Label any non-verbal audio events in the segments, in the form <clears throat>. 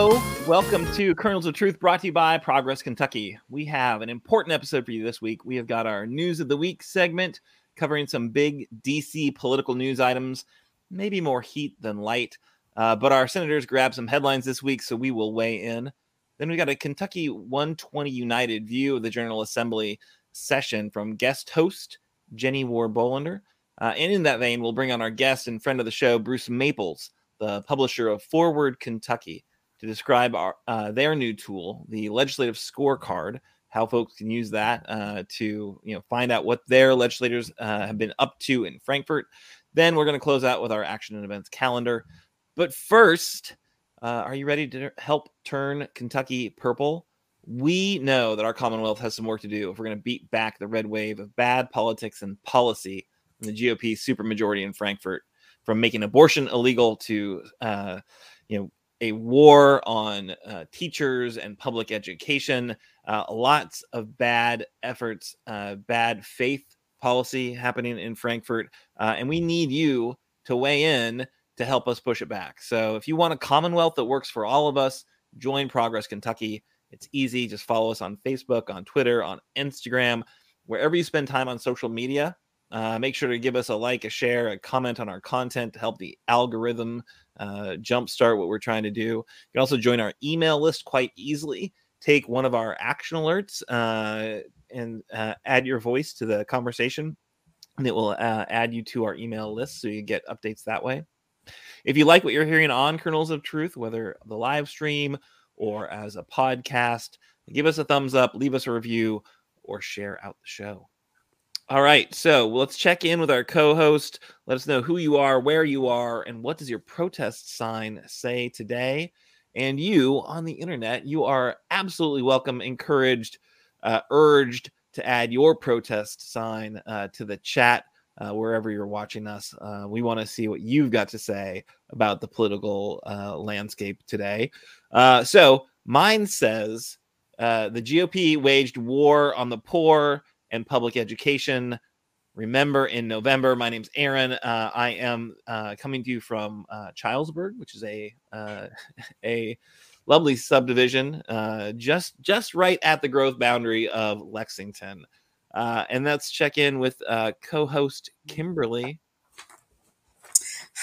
Hello. Welcome to Kernels of Truth brought to you by Progress Kentucky. We have an important episode for you this week. We have got our News of the Week segment covering some big DC political news items, maybe more heat than light. Uh, but our senators grabbed some headlines this week, so we will weigh in. Then we got a Kentucky 120 United view of the General Assembly session from guest host Jenny Ward Bolander. Uh, and in that vein, we'll bring on our guest and friend of the show, Bruce Maples the publisher of Forward Kentucky, to describe our, uh, their new tool, the legislative scorecard, how folks can use that uh, to you know find out what their legislators uh, have been up to in Frankfort. Then we're going to close out with our action and events calendar. But first, uh, are you ready to help turn Kentucky purple? We know that our Commonwealth has some work to do if we're going to beat back the red wave of bad politics and policy from the GOP supermajority in Frankfort from making abortion illegal to uh, you know a war on uh, teachers and public education. Uh, lots of bad efforts, uh, bad faith policy happening in Frankfort. uh, and we need you to weigh in to help us push it back. So if you want a Commonwealth that works for all of us, join Progress Kentucky. It's easy. Just follow us on Facebook, on Twitter, on Instagram, wherever you spend time on social media. Uh, make sure to give us a like, a share, a comment on our content to help the algorithm uh, jumpstart what we're trying to do. You can also join our email list quite easily. Take one of our action alerts uh, and uh, add your voice to the conversation, and it will uh, add you to our email list so you get updates that way. If you like what you're hearing on Kernels of Truth, whether the live stream or as a podcast, give us a thumbs up, leave us a review, or share out the show. All right, so let's check in with our co-host. Let us know who you are, where you are, and what does your protest sign say today. And you on the internet, you are absolutely welcome, encouraged, uh, urged to add your protest sign uh, to the chat uh, wherever you're watching us. Uh, we want to see what you've got to say about the political uh, landscape today. Uh, so mine says the GOP waged war on the poor and public education. Remember, in November, my name's Aaron. Uh, I am uh, coming to you from uh, Chilesburg, which is a uh, <laughs> a lovely subdivision uh, just just right at the growth boundary of Lexington. Uh, and let's check in with co-host Kimberly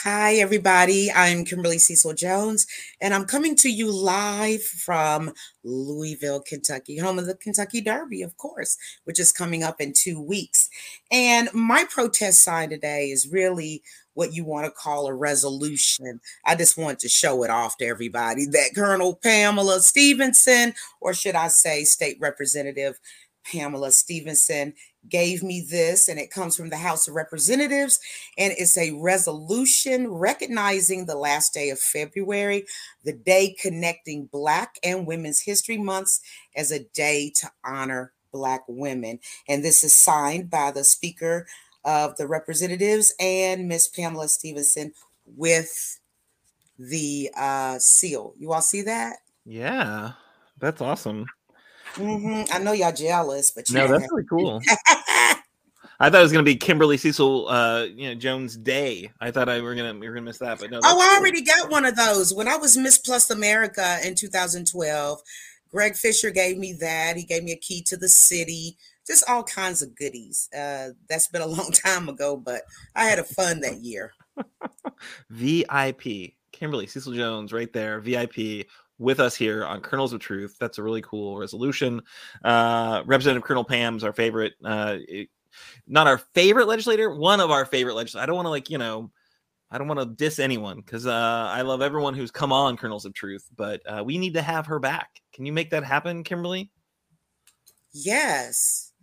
Hi, everybody. I'm Kimberly Cecil Jones, and I'm coming to you live from Louisville, Kentucky, home of the Kentucky Derby, of course, which is coming up in two weeks. And my protest sign today is really what you want to call a resolution. I just want to show it off to everybody that Colonel Pamela Stevenson, or should I say, State Representative Pamela Stevenson gave me this, and it comes from the House of Representatives, and it's a resolution recognizing the last day of February, the day connecting Black and Women's History Months as a day to honor Black women. And this is signed by the Speaker of the Representatives and Miss Pamela Stevenson with the uh, seal. You all see that? Yeah, that's awesome. Mm-hmm. I know y'all jealous, but no, that's really cool. <laughs> I thought it was going to be Kimberly Cecil, uh, you know, Jones Day. I thought I were gonna we were gonna miss that, but no. Oh, I already got one of those when I was Miss Plus America in 2012. Greg Fisher gave me that. He gave me a key to the city, just all kinds of goodies. Uh, that's been a <laughs> long time ago, but I had a fun that year. <laughs> VIP, Kimberly Cecil Jones, right there. VIP with us here on Kernels of Truth. That's a really cool resolution. Uh, Representative Colonel Pam's our favorite, uh, not our favorite legislator, one of our favorite legislators. I don't want to like, you know, I don't want to diss anyone because uh, I love everyone who's come on Kernels of Truth, but uh, we need to have her back. Can you make that happen, Kimberly? Yes.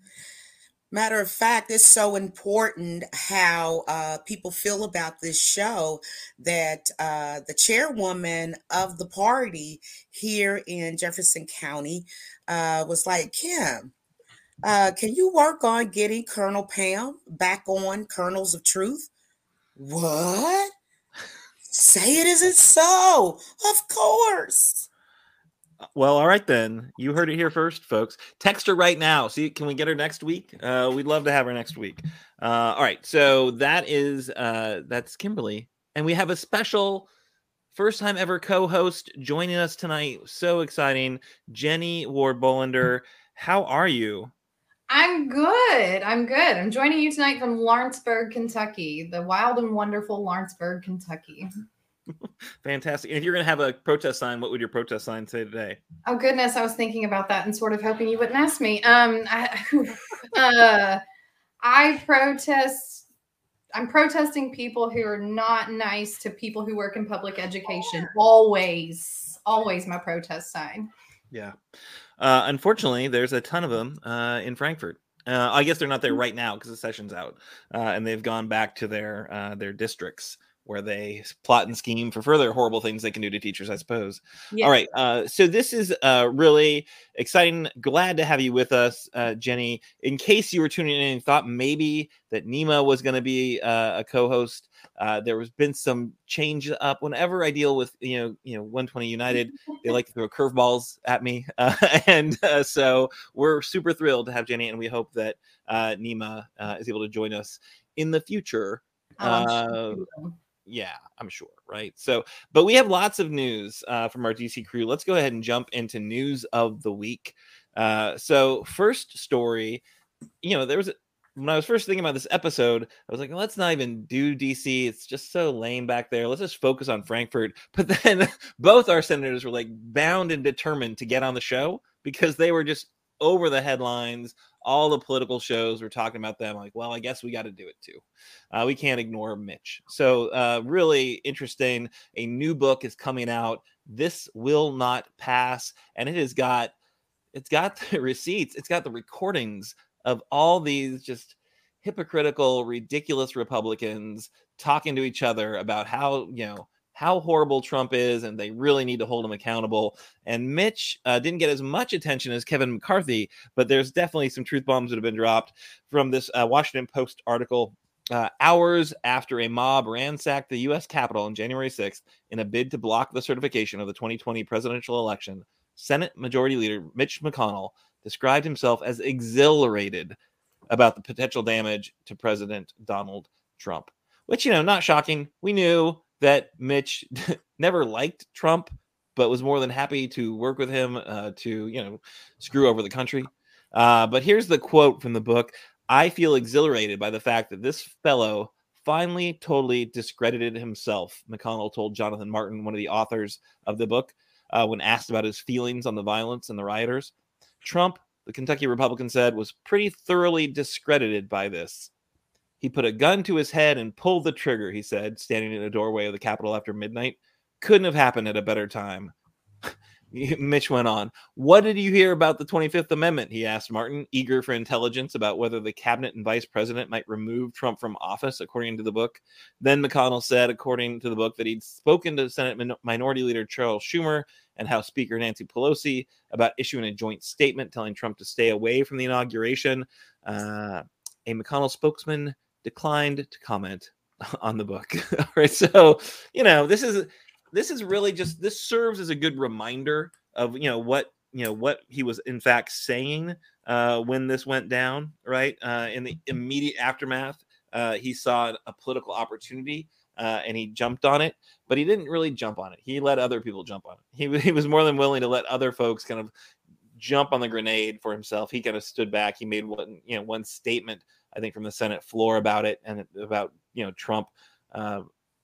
Matter of fact, it's so important how uh, people feel about this show that uh, the chairwoman of the party here in Jefferson County uh, was like, Kim, uh, can you work on getting Colonel Pam back on Kernels of Truth? What? Say it isn't so. Of course. Well, all right then. You heard it here first, folks. Text her right now. See, can we get her next week? Uh, we'd love to have her next week. Uh, all right. So that is uh, that's Kimberly, and we have a special first time ever co-host joining us tonight. So exciting, Jenny Ward Bolander. How are you? I'm good. I'm good. I'm joining you tonight from Lawrenceburg, Kentucky, the wild and wonderful Lawrenceburg, Kentucky. <laughs> Fantastic. And if you're going to have a protest sign, what would your protest sign say today? Oh goodness, I was thinking about that and sort of hoping you wouldn't ask me. Um, I, <laughs> uh, I protest. I'm protesting people who are not nice to people who work in public education. Always, always my protest sign. Yeah. Uh, unfortunately, there's a ton of them uh, in Frankfort. Uh, I guess they're not there mm. right now because the session's out, uh, and they've gone back to their uh, their districts where they plot and scheme for further horrible things they can do to teachers, I suppose. All right. Uh, so this is uh, really exciting. Glad to have you with us, uh, Jenny. In case you were tuning in and thought maybe that Nima was going to be uh, a co-host, uh, there has been some change up. Whenever I deal with you know you know 120 United, they like to throw curveballs at me, <laughs> uh, and so we're super thrilled to have Jenny, and we hope that Nima is able to join us in the future. Yeah, I'm sure, right? So, but we have lots of news uh, from our DC crew. Let's go ahead and jump into news of the week. Uh, so, first story, you know, there was when I was first thinking about this episode, I was like, let's not even do DC. It's just so lame back there. Let's just focus on Frankfort. <laughs> But then both our senators were like bound and determined to get on the show because they were just over the headlines all the political shows were talking about them. Like, well, I guess we got to do it too. Uh, we can't ignore Mitch. So, uh, really interesting. A new book is coming out. This will not pass, and it has got it's got the <laughs> receipts. It's got the recordings of all these just hypocritical, ridiculous Republicans talking to each other about how you know how horrible Trump is, and they really need to hold him accountable. And Mitch uh, didn't get as much attention as Kevin McCarthy, but there's definitely some truth bombs that have been dropped from this uh, Washington Post article. Uh, hours after a mob ransacked the U.S. Capitol on January 6th in a bid to block the certification of the 2020 presidential election, Senate Majority Leader Mitch McConnell described himself as exhilarated about the potential damage to President Donald Trump. Which, you know, not shocking. We knew that Mitch <laughs> never liked Trump, but was more than happy to work with him uh, to, you know, screw over the country. Uh, but here's the quote from the book I feel exhilarated by the fact that this fellow finally totally discredited himself, McConnell told Jonathan Martin, one of the authors of the book, uh, when asked about his feelings on the violence and the rioters. Trump, the Kentucky Republican said, was pretty thoroughly discredited by this. He put a gun to his head and pulled the trigger, he said, standing in a doorway of the Capitol after midnight. Couldn't have happened at a better time. <laughs> Mitch went on. What did you hear about the 25th Amendment? He asked Martin, eager for intelligence about whether the cabinet and vice president might remove Trump from office, according to the book. Then McConnell said, according to the book, that he'd spoken to Senate Min- Minority Leader Charles Schumer and House Speaker Nancy Pelosi about issuing a joint statement telling Trump to stay away from the inauguration. Uh, a McConnell spokesman declined to comment <laughs> on the book. <laughs> All right, so you know this is this is really just this serves as a good reminder of you know what you know what he was in fact saying uh, when this went down. Right uh, in the immediate aftermath, uh, he saw a political opportunity. Uh, and he jumped on it, but he didn't really jump on it. He let other people jump on it. He, <laughs> he was more than willing to let other folks kind of jump on the grenade for himself. He kind of stood back. He made one, you know, one statement I think, from the Senate floor about it and about you know Trump, uh,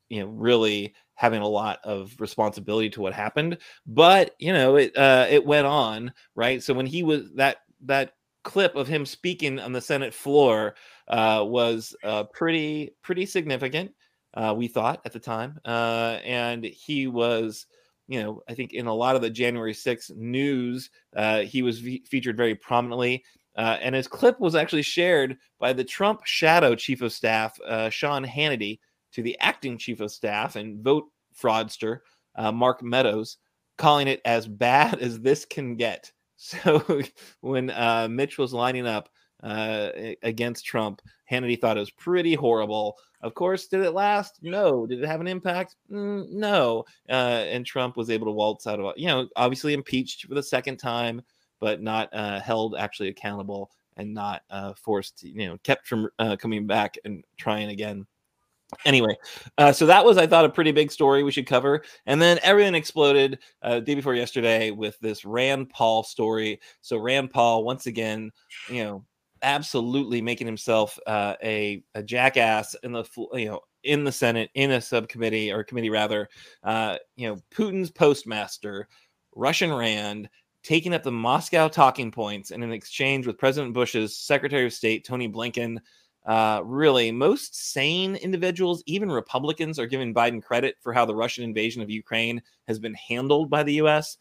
you know, really having a lot of responsibility to what happened. But you know, it uh, it went on, right? So when he was that that clip of him speaking on the Senate floor uh, was uh, pretty pretty significant. Uh, we thought at the time, uh, and he was you know, I think in a lot of the January 6th news, uh, he was v- featured very prominently. Uh, and his clip was actually shared by the Trump shadow chief of staff, uh, Sean Hannity, to the acting chief of staff and vote fraudster, uh, Mark Meadows, calling it as bad <laughs> as this can get. <laughs> So when uh, Mitch was lining up uh, against Trump, Hannity thought it was pretty horrible. Of course, did it last? No. Did it have an impact? Mm, no. Uh, and Trump was able to waltz out of, it. you know, obviously impeached for the second time but not uh, held actually accountable and not uh, forced, you know, kept from uh, coming back and trying again. anyway, uh, so that was, I thought, a pretty big story we should cover. And then everything exploded uh, day before yesterday with this Rand Paul story. So Rand Paul, once again, you know, absolutely making himself uh, a a jackass in the you know in the Senate in a subcommittee or committee rather. Uh, you know, Putin's postmaster, Russian Rand. Taking up the Moscow talking points in an exchange with President Bush's Secretary of State, Tony Blinken, uh, really, most sane individuals, even Republicans, are giving Biden credit for how the Russian invasion of Ukraine has been handled by the U.S.,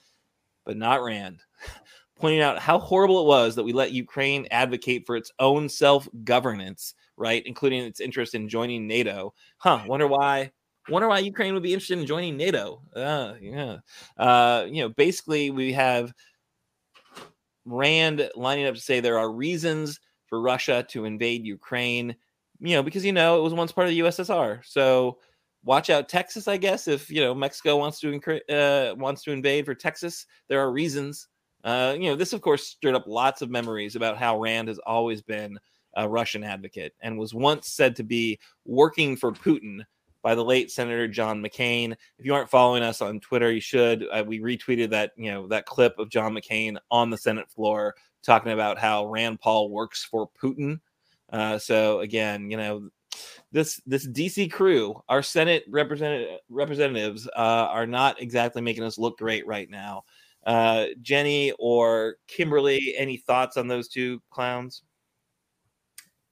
but not Rand. <laughs> Pointing out how horrible it was that we let Ukraine advocate for its own self governance, right? Including its interest in joining NATO. Huh, wonder why wonder why Ukraine would be interested in joining NATO. Uh, yeah. Uh, you know, basically, we have Rand lining up to say there are reasons for Russia to invade Ukraine, you know, because you know it was once part of the USSR. So watch out Texas, I guess, if you know Mexico wants to uh, wants to invade for Texas, there are reasons. Uh, you know, this of course stirred up lots of memories about how Rand has always been a Russian advocate and was once said to be working for Putin by the late Senator John McCain. If you aren't following us on Twitter, you should. Uh, we retweeted that you know that clip of John McCain on the Senate floor talking about how Rand Paul works for Putin. Uh, so again, you know, this this DC crew, our Senate representative representatives, uh, are not exactly making us look great right now. Uh, Jenny or Kimberly, any thoughts on those two clowns?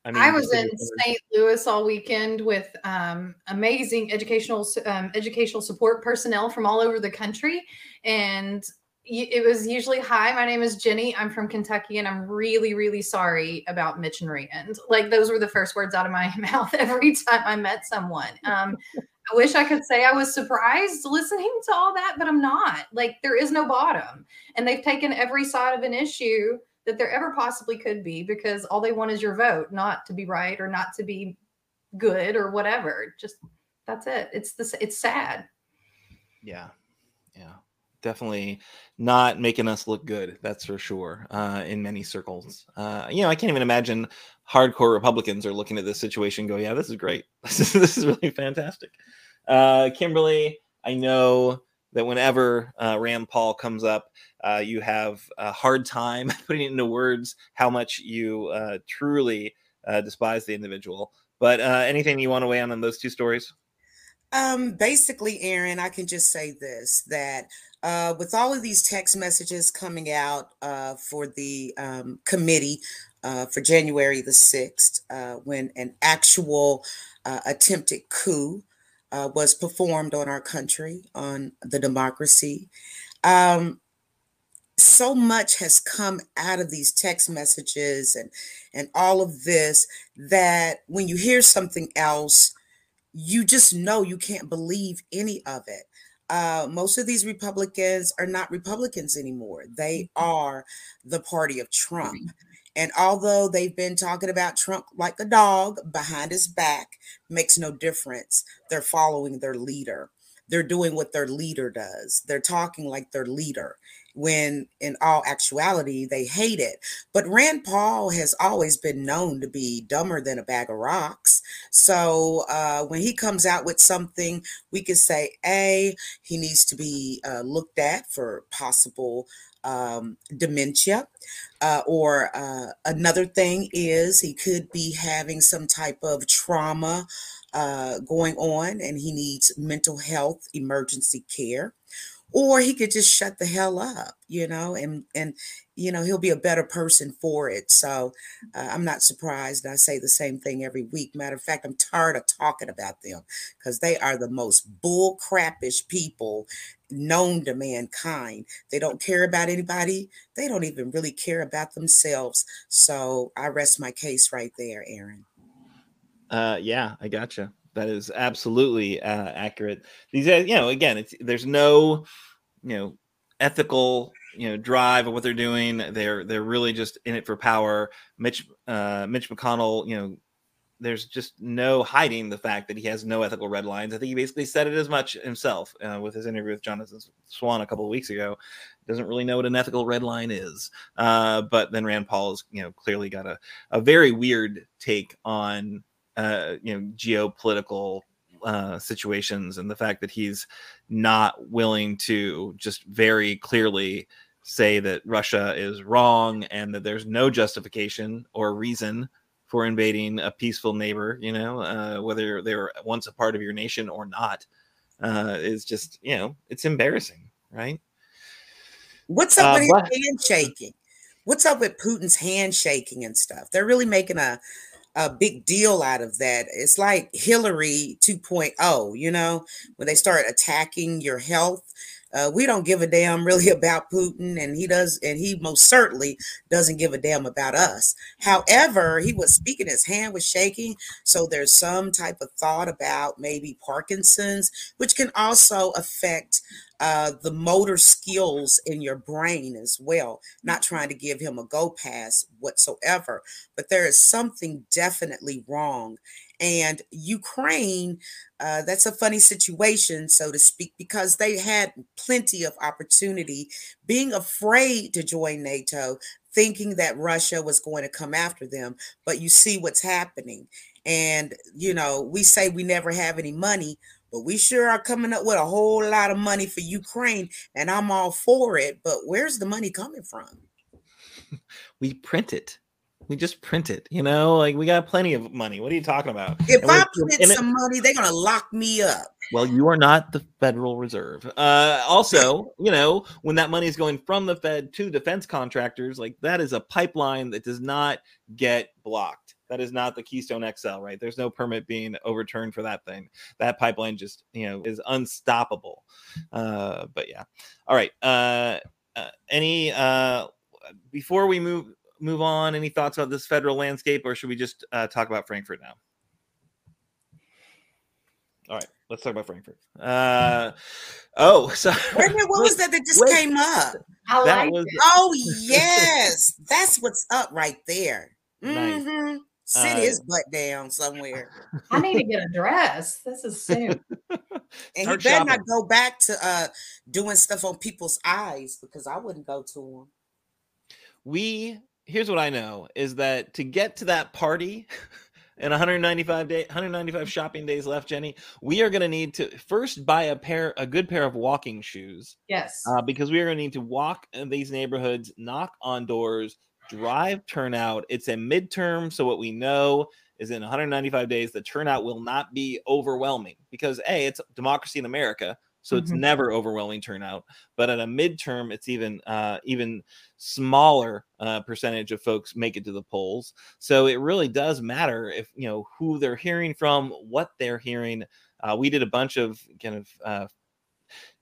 I, mean, I was in St. Louis all weekend with um, amazing educational um, educational support personnel from all over the country, and it was usually hi my name is jenny. I'm from kentucky and i'm really really sorry about mitch and rand like those were the first words out of my <laughs> mouth every time i met someone. Um, i wish i could say i was surprised listening to all that but i'm not. Like there is no bottom. And they've taken every side of an issue that there ever possibly could be because all they want is your vote not to be right or not to be good or whatever just that's it it's this it's sad yeah yeah definitely not making us look good. That's for sure. Uh, in many circles, uh, you know, I can't even imagine hardcore Republicans are looking at this situation. go, yeah, this is great. <laughs> This is this is really fantastic. Uh, Kimberly, I know that whenever uh, Rand Paul comes up, uh, you have a hard time <laughs> putting into words how much you uh, truly uh, despise the individual. But uh, anything you want to weigh on on those two stories? Um, basically, Aaron, I can just say this that uh, with all of these text messages coming out for the um, committee for January the 6th, uh, when an actual attempted coup uh, was performed on our country, on the democracy, um, so much has come out of these text messages and, and all of this that when you hear something else, you just know you can't believe any of it uh, most of these Republicans are not Republicans anymore. They mm-hmm. are the party of Trump. And although they've been talking about Trump like a dog behind his back, makes no difference. They're following their leader. They're doing what their leader does. They're talking like their leader when in all actuality they hate it. But Rand Paul has always been known to be dumber than a bag of rocks. So uh, when he comes out with something, we could say, A, he needs to be uh, looked at for possible um, dementia. Uh, or uh, another thing is he could be having some type of trauma uh, going on and he needs mental health emergency care or he could just shut the hell up you know and and you know he'll be a better person for it. So uh, i'm not surprised i say the same thing every week. Matter of fact i'm tired of talking about them because they are the most bull crappish people known to mankind. They don't care about anybody. They don't even really care about themselves. So i rest my case right there aaron uh yeah i gotcha that is absolutely uh, accurate. These, you know, again, it's there's no, you know, ethical, you know, drive of what they're doing. They're they're really just in it for power. Mitch uh, Mitch McConnell, you know, there's just no hiding the fact that he has no ethical red lines. I think he basically said it as much himself uh, with his interview with Jonathan Swan a couple of weeks ago. Doesn't really know what an ethical red line is. Uh, but then Rand Paul has, you know, clearly got a, a very weird take on uh, you know geopolitical uh, situations and the fact that he's not willing to just very clearly say that Russia is wrong and that there's no justification or reason for invading a peaceful neighbor, you know, uh, whether they were once a part of your nation or not, uh, is just, you know, it's embarrassing, right? What's up uh, with but- his handshaking? What's up with Putin's handshaking and stuff? They're really making a a big deal out of that. It's like Hillary 2.0, you know, when they start attacking your health uh, we don't give a damn <laughs> really about Putin, and he does, and he most certainly doesn't give a damn about us. However, he was speaking, his hand was shaking, so there's some type of thought about maybe Parkinson's, which can also affect uh, the motor skills in your brain as well. Not trying to give him a go pass whatsoever, but there is something definitely wrong. And Ukraine, uh, that's a funny situation, so to speak, because they had plenty of opportunity, being afraid to join NATO, thinking that Russia was going to come after them. But you see what's happening. And, you know, we say we never have any money, but we sure are coming up with a whole lot of money for Ukraine, and I'm all for it. But where's the money coming from? <laughs> we print it. We just print it, you know, like we got plenty of money. What are you talking about? If and I print some it, money, they're gonna lock me up. Well, you are not the Federal Reserve. Uh, also, you know, when that money is going from the Fed to defense contractors, like that is a pipeline that does not get blocked. That is not the Keystone XL, right? There's no permit being overturned for that thing. That pipeline just, you know, is unstoppable. Uh, but yeah. All right. Uh, uh any uh before we move move on? Any thoughts about this federal landscape, or should we just uh, talk about Frankfort now? All right, let's talk about Frankfort. Uh, oh, so wait a minute, what was that that just wait, came up? I like was, oh <laughs> yes, that's what's up right there. Mm-hmm. Nice. Sit uh, his butt down somewhere. I need to get a dress. This is soon. <laughs> and he better shopping. not go back to uh doing stuff on people's eyes because I wouldn't go to him. We here's what I know is that to get to that party <laughs> and 195 day 195 shopping days left jenny we are going to need to first buy a pair a good pair of walking shoes yes uh, because we are going to need to walk in these neighborhoods knock on doors drive turnout it's a midterm so what we know is in 195 days the turnout will not be overwhelming because a it's democracy in america so it's mm-hmm. never overwhelming turnout. But at a midterm, it's even uh, even smaller uh, percentage of folks make it to the polls. So it really does matter if you know who they're hearing from, what they're hearing. Uh, we did a bunch of kind of uh,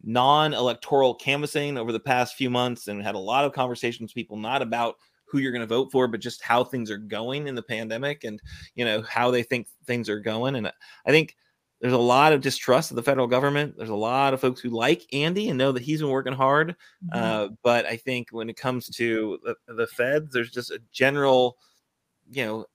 non-electoral canvassing over the past few months, and had a lot of conversations with people, not about who you're going to vote for, but just how things are going in the pandemic, and you know how they think things are going. And I think there's a lot of distrust of the federal government. There's a lot of folks who like Andy and know that he's been working hard. Mm-hmm. Uh, but I think when it comes to the, the feds, there's just a general, you know,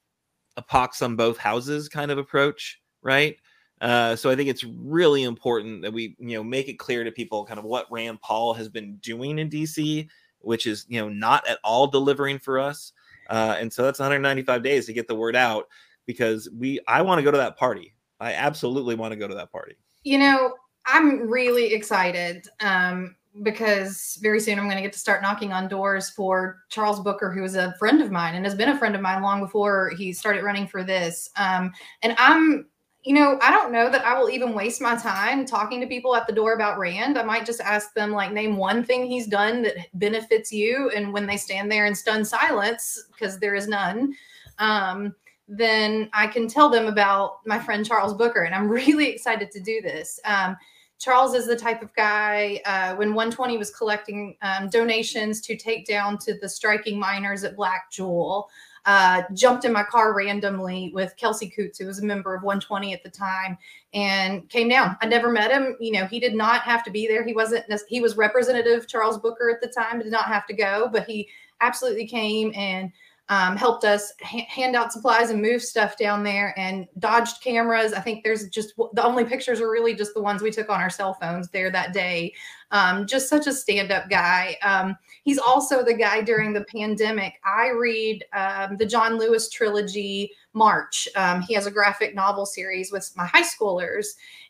a pox on both houses kind of approach, right? Uh, so I think it's really important that we, you know, make it clear to people kind of what Rand Paul has been doing in DC, which is, you know, not at all delivering for us. Uh, and so that's 195 days to get the word out because we, I want to go to that party. I absolutely want to go to that party. You know, I'm really excited um, because very soon I'm going to get to start knocking on doors for Charles Booker, who is a friend of mine and has been a friend of mine long before he started running for this. Um, and I'm, you know, I don't know that I will even waste my time talking to people at the door about Rand. I might just ask them, like, name one thing he's done that benefits you. And when they stand there in stunned silence, because there is none, um, then I can tell them about my friend Charles Booker. And I'm <laughs> really excited to do this. Um, Charles is the type of guy uh, when 120 was collecting um, donations to take down to the striking miners at Black Jewel. Uh, jumped in my car randomly with Kelsey Coots, who was a member of 120 at the time, and came down. I never met him. You know, he did not have to be there. He wasn't. He was Representative Charles Booker at the time. Did not have to go, but he absolutely came and um, helped us ha- hand out supplies and move stuff down there and dodged cameras. I think there's just the only pictures are really just the ones we took on our cell phones there that day. Um, just such a stand up guy. Um, he's also the guy during the pandemic. I read um, the John Lewis trilogy March. Um, he has a graphic novel series with my high schoolers.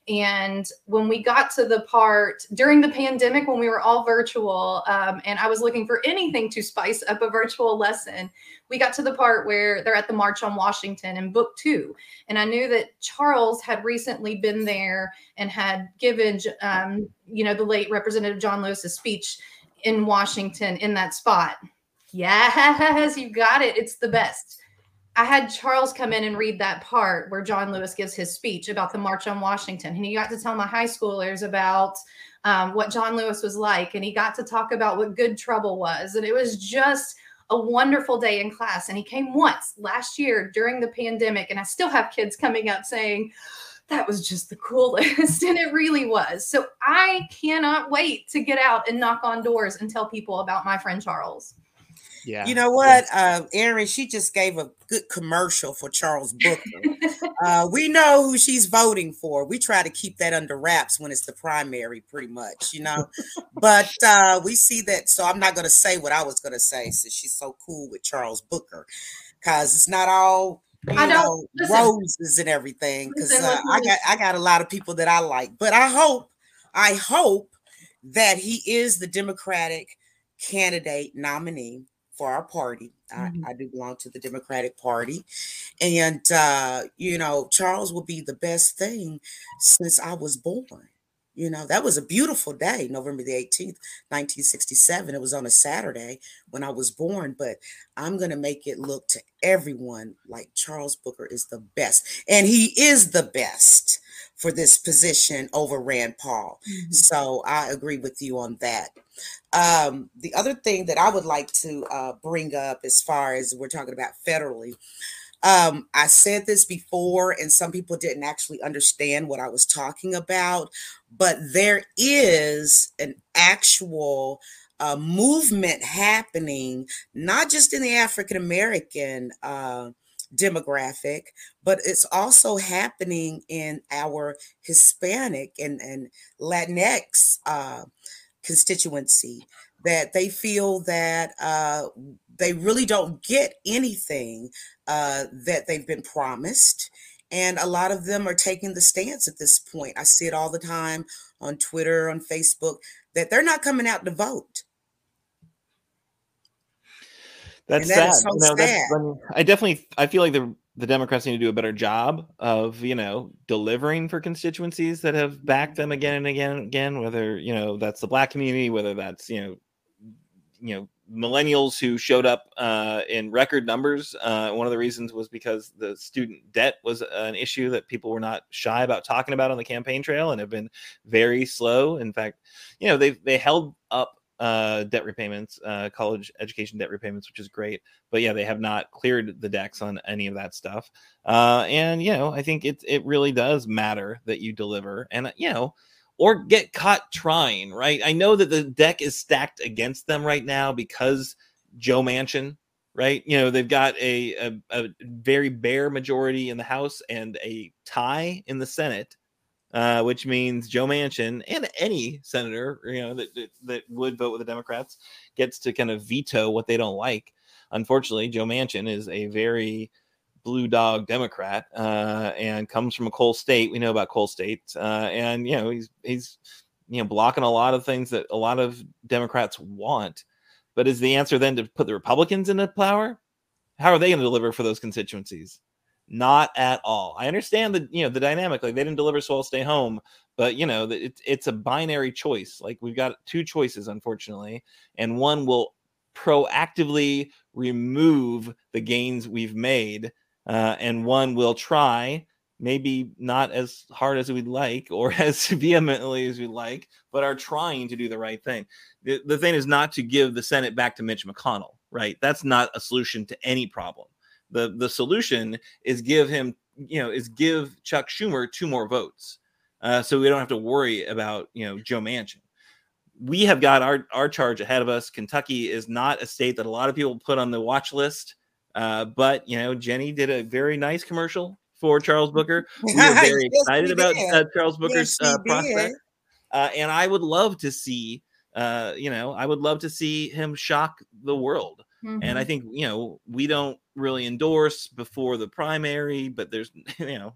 And when we got to the part during the pandemic, when we were all virtual, um, and I was looking for anything to spice up a virtual lesson, we got to the part where they're at the March on Washington in book two. And I knew that Charles had recently been there and had given, um, you know, the late Representative John Lewis's speech in Washington in that spot. Yes, you got it. It's the best. I had Charles come in and read that part where John Lewis gives his speech about the March on Washington. And he got to tell my high schoolers about um, what John Lewis was like. And he got to talk about what good trouble was. And it was just a wonderful day in class. And he came once last year during the pandemic. And I still have kids coming up saying, that was just the coolest. <laughs> and it really was. So I cannot wait to get out and knock on doors and tell people about my friend Charles. Yeah. You know what, uh, Aaron? She just gave a good commercial for Charles Booker. uh, we know who she's voting for. We try to keep that under wraps when it's the primary, pretty much, you know. but uh, we see that. So I'm not going to say what I was going to say since she's so cool with Charles Booker, because it's not all you I know listen, roses and everything. Because uh, I got I got a lot of people that I like, but I hope I hope that he is the Democratic candidate nominee for our party. Mm-hmm. I, I, do belong to the Democratic Party. And, uh, you know, Charles will be the best thing since I was born. You know, that was a beautiful day, November the 18th, 1967. It was on a Saturday when I was born, but I'm going to make it look to everyone like Charles Booker is the best. And he is the best for this position over Rand Paul. Mm-hmm. So I agree with you on that. Um, the other thing that I would like to uh, bring up as far as we're talking about federally, um, I said this before, and some people didn't actually understand what I was talking about, but there is an actual uh, movement happening, not just in the African American uh, demographic, but it's also happening in our Hispanic and, and Latinx uh, constituency that they feel that uh, they really don't get anything uh, that they've been promised. And a lot of them are taking the stance at this point. I see it all the time on Twitter, on Facebook, that they're not coming out to vote. That's that sad. So no, sad. That's, I definitely I feel like the the Democrats need to do a better job of you know delivering for constituencies that have backed them again and again and again. Whether you know that's the black community, whether that's you know you know millennials who showed up uh, in record numbers. Uh, one of the reasons was because the student debt was an issue that people were not shy about talking about on the campaign trail and have been very slow. In fact, you know they they held up uh, debt repayments, uh, college education debt repayments, which is great. But yeah, they have not cleared the decks on any of that stuff. Uh, and you know, I think it it really does matter that you deliver, and you know, or get caught trying. Right? I know that the deck is stacked against them right now because Joe Manchin. Right? You know, they've got a, a, a very bare majority in the House and a tie in the Senate uh, which means Joe Manchin and any senator, you know, that, that, that would vote with the Democrats gets to kind of veto what they don't like. Unfortunately, Joe Manchin is a very blue dog Democrat uh, and comes from a coal state. We know about coal states, uh, and you know he's he's you know blocking a lot of things that a lot of Democrats want. But is the answer then to put the Republicans into power? How are they going to deliver for those constituencies? Not at all. I understand the you know the dynamic. Like they didn't deliver, so I'll stay home. But you know, it's it's a binary choice. Like we've got two choices, unfortunately, and one will proactively remove the gains we've made, uh, and one will try maybe not as hard as we'd like or <laughs> as vehemently as we'd like, but are trying to do the right thing. The, the thing is not to give the Senate back to Mitch McConnell, right? That's not a solution to any problem the the solution is give him you know is give Chuck Schumer two more votes, uh, so we don't have to worry about you know Joe Manchin. We have got our our charge ahead of us. Kentucky is not a state that a lot of people put on the watch list, uh, but you know Jenny did a very nice commercial for Charles Booker. <laughs> We were very yes, excited about uh, Charles Booker's yes, uh, prospect, uh, and I would love to see. Uh, you know, I would love to see him shock the world. Mm-hmm. And I mm-hmm. think, you know, we don't really endorse before the primary, but there's <laughs> you know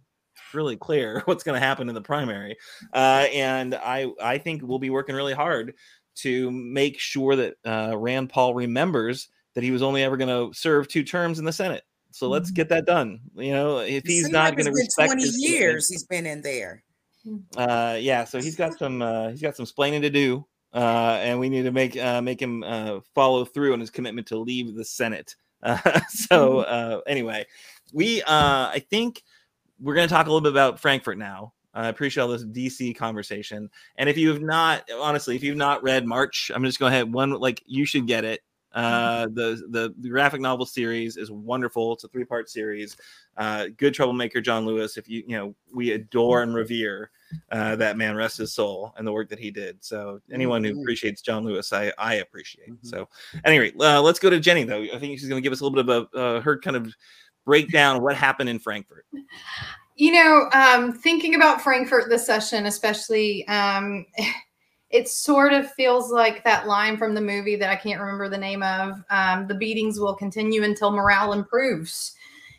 really clear <laughs> what's going to happen in the primary. Uh, and I I think we'll be working really hard to make sure that uh, Rand Paul remembers that he was only ever going to serve two terms in the Senate. So let's mm-hmm. get that done. You know, if he's not like going to respect 20 years, he's been in there. Uh, yeah, so he's got some uh, he's got some explaining to do, uh, and we need to make uh, make him uh, follow through on his commitment to leave the Senate. <laughs> So uh, anyway, we uh, I think we're going to talk a little bit about Frankfort now. I appreciate all this DC conversation. And if you have not, honestly, if you've not read March, I'm just going ahead one like you should get it. Uh, the, the, the graphic novel series is wonderful. It's a three part series. Uh, good troublemaker John Lewis. If you you know we adore and revere uh, that man, rest his soul, and the work that he did. So anyone who mm-hmm. appreciates John Lewis, I I appreciate. Mm-hmm. So anyway, uh, let's go to Jenny though. I think she's going to give us a little bit of a uh, her kind of breakdown what happened in Frankfort. You know, um, thinking about Frankfort this session, especially. Um, <laughs> it sort of feels like that line from the movie that I can't remember the name of. Um, the beatings will continue until morale improves.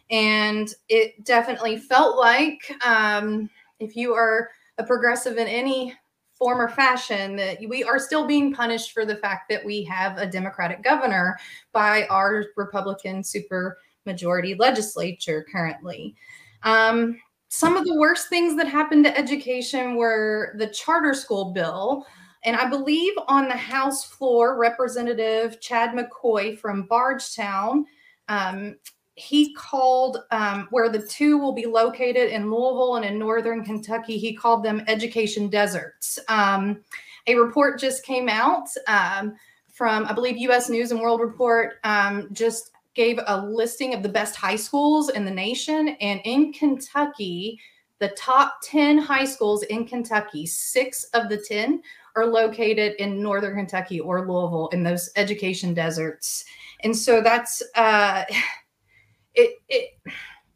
And it definitely felt like um, if you are a progressive in any form or fashion, that we are still being punished for the fact that we have a Democratic governor by our Republican super majority legislature currently. Um, some of the worst things that happened to education were the charter school bill, and I believe on the House floor, Representative Chad McCoy from Bardstown, um, he called um, where the two will be located in Louisville and in Northern Kentucky, he called them education deserts. Um, a report just came out um, from, I believe, US News and World Report um, just gave a listing of the best high schools in the nation. And in Kentucky, the top 10 high schools in Kentucky, six of the 10 are located in northern Kentucky or Louisville in those education deserts. And so that's uh <sighs> it it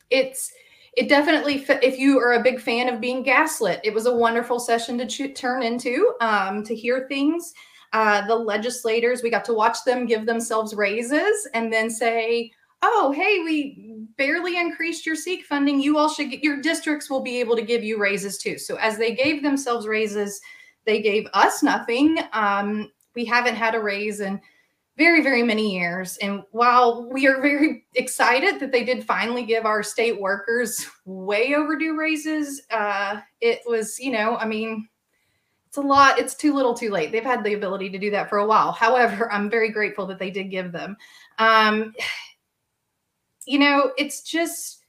it's it definitely if you are a big fan of being gaslit it was a wonderful session to ch- turn into um, to hear things. Uh, the legislators we got to watch them give themselves raises and then say oh hey we barely increased your SEEK funding. You all should get your districts will be able to give you raises too. So as they gave themselves raises they gave us nothing. Um, we haven't had a raise in very, very many years. And while we are very excited that they did finally give our state workers way overdue raises, uh, it was, you know, I mean, it's a lot. It's too little, too late. They've had the ability to do that for a while. However, <laughs> I'm very grateful that they did give them. Um, <sighs> you know, it's just,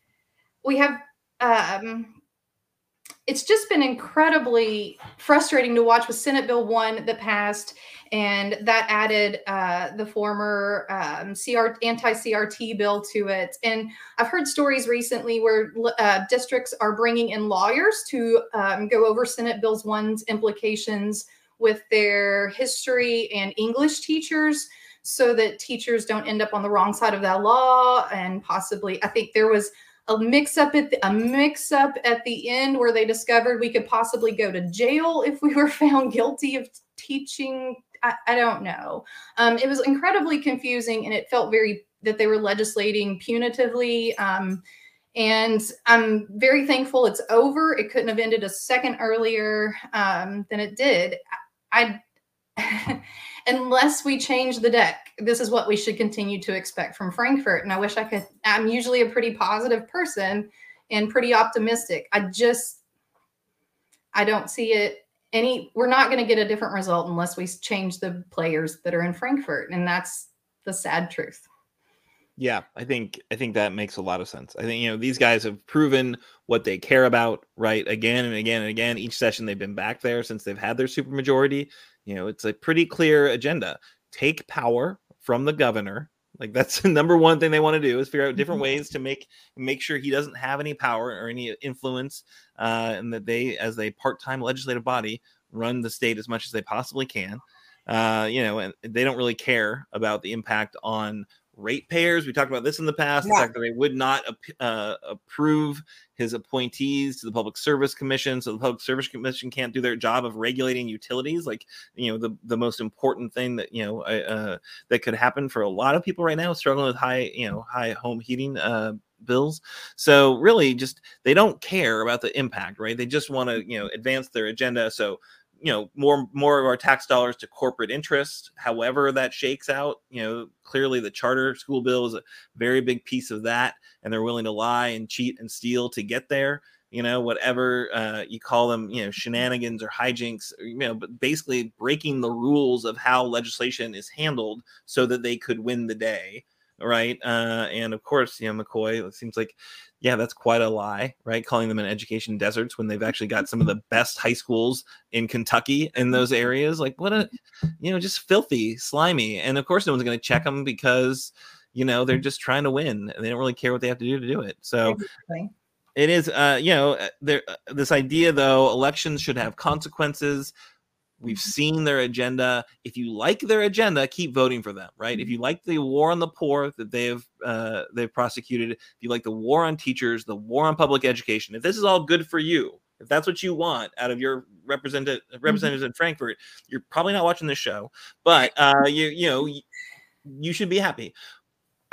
we have um, it's just been incredibly frustrating to watch with Senate Bill 1 that passed, and that added uh, the former um, CR, anti CRT bill to it. And I've heard stories recently where uh, districts are bringing in lawyers to um, go over Senate Bill 1's implications with their history and English teachers so that teachers don't end up on the wrong side of that law. And possibly, I think there was a mix up at the, a mix up at the end where they discovered we could possibly go to jail if we were <laughs> found guilty of teaching. I, I don't know. Um, it was incredibly confusing, and it felt very that they were legislating punitively. Um, and I'm very thankful it's over. It couldn't have ended a second earlier um, than it did. I, I unless we change the deck, this is what we should continue to expect from Frankfort. And I wish I could, I'm usually a pretty positive person and pretty optimistic. I just, I don't see it any, we're not going to get a different result unless we change the players that are in Frankfort. And that's the sad truth. Yeah, I think I think that makes a lot of sense. I think you know these guys have proven what they care about, right? Again and again and again. Each session they've been back there since they've had their supermajority. You know, it's a pretty clear agenda. Take power from the governor. Like that's <laughs> the number one thing they want to do is figure out different mm-hmm. ways to make make sure he doesn't have any power or any influence, uh, and that they, as a part-time legislative body, run the state as much as they possibly can. Uh, you know, and they don't really care about the impact on ratepayers. We talked about this in the past. Yeah. The fact that they would not uh, approve his appointees to the Public Service Commission, so the Public Service Commission can't do their job of regulating utilities. Like you know, the the most important thing that you know uh, that could happen for a lot of people right now struggling with high you know high home heating uh, bills. So really, just they don't care about the impact, right? They just want to you know advance their agenda. So you know more more of our tax dollars to corporate interest however that shakes out you know clearly the charter school bill is a very big piece of that and they're willing to lie and cheat and steal to get there you know whatever uh, you call them you know shenanigans or hijinks you know but basically breaking the rules of how legislation is handled so that they could win the day right? Uh, and of course you know mccoy it seems like yeah, that's quite a lie, right? Calling them an education deserts when they've actually got some of the <laughs> best high schools in Kentucky in those areas. Like, what a, you know, just filthy, slimy. And of course, no one's going to check them because, you know, they're just trying to win and they don't really care what they have to do to do it. So, Exactly. it is uh you know uh, there uh, this idea though elections should have consequences we've seen their agenda. If you like their agenda keep voting for them right? If you like the war on the poor that they've uh they've prosecuted if you like the war on teachers the war on public education if this is all good for you if that's what you want out of your represented representatives in Frankfort you're probably not watching this show but uh you you know you, you should be happy.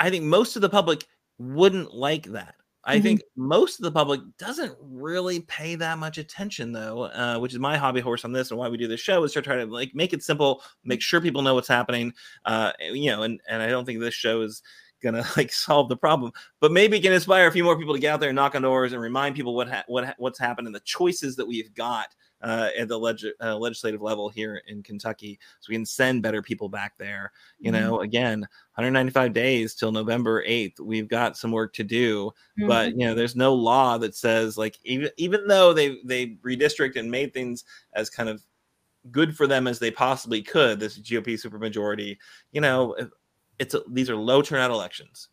I think most of the public wouldn't like that I Mhm. think most of the public doesn't really pay that much attention, though, uh, which is my hobby horse on this and why we do this show is to try to like make it simple, make sure people know what's happening, uh, you know, and and I don't think this show is gonna <laughs> like solve the problem, but maybe can inspire a few more people to get out there and knock on doors and remind people what ha- what ha- what's happened and the choices that we've got uh, at the leg- uh, legislative level here in Kentucky, so we can send better people back there. You Mhm. know, again, 195 days till November 8th. We've got some work to do but you know there's no law that says like even even though they they redistrict and made things as kind of good for them as they possibly could this gop supermajority you know if- it's a, these are low turnout elections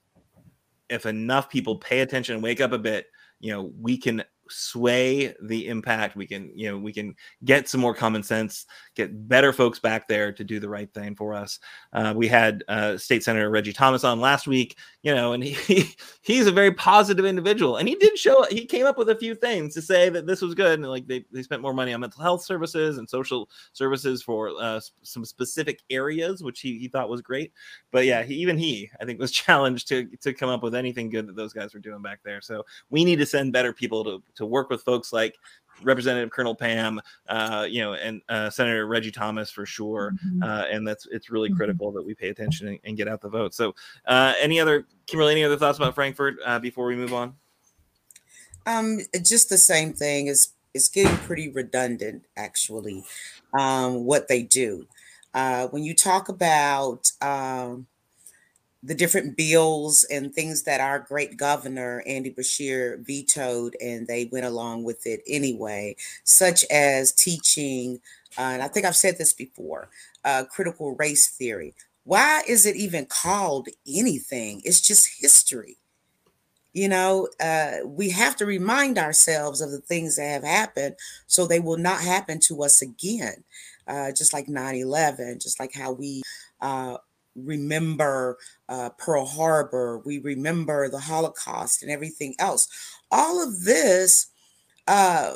if enough people pay attention and wake up a bit you know we can sway the impact. We can you know we can get some more common sense get better folks back there to do the right thing for us. Uh, we had uh, state senator reggie thomas on last week you know and <laughs> he he's a very positive individual. And he did show he came up with a few things to say that this was good and like they, they spent more money on mental health services and social services for uh, some specific areas which he, he thought was great. But yeah he, even he i think was <laughs> challenged to to come up with anything good that those guys were doing back there. So we need to send better people to to work with folks like representative colonel pam uh you know and uh senator reggie thomas for sure Mhm. uh, and that's it's really Mhm. critical that we pay attention and, and get out the vote. So, uh, any other Kimberly? Any other thoughts about Frankfort uh, before we move on? Um, just the same thing. is it's getting pretty redundant, actually. Um, what they do. Uh, when you talk about um, the different bills and things that our great governor Andy Beshear vetoed, and they went along with it anyway, such as teaching. Uh, and I think I've said this before. Uh, critical race theory. Why is it even called anything? It's just history you know uh, we have to remind ourselves of the things that have happened so they will not happen to us again uh, just like 9-11 just like how we uh, remember uh, pearl harbor we remember the holocaust and everything else. All of this uh,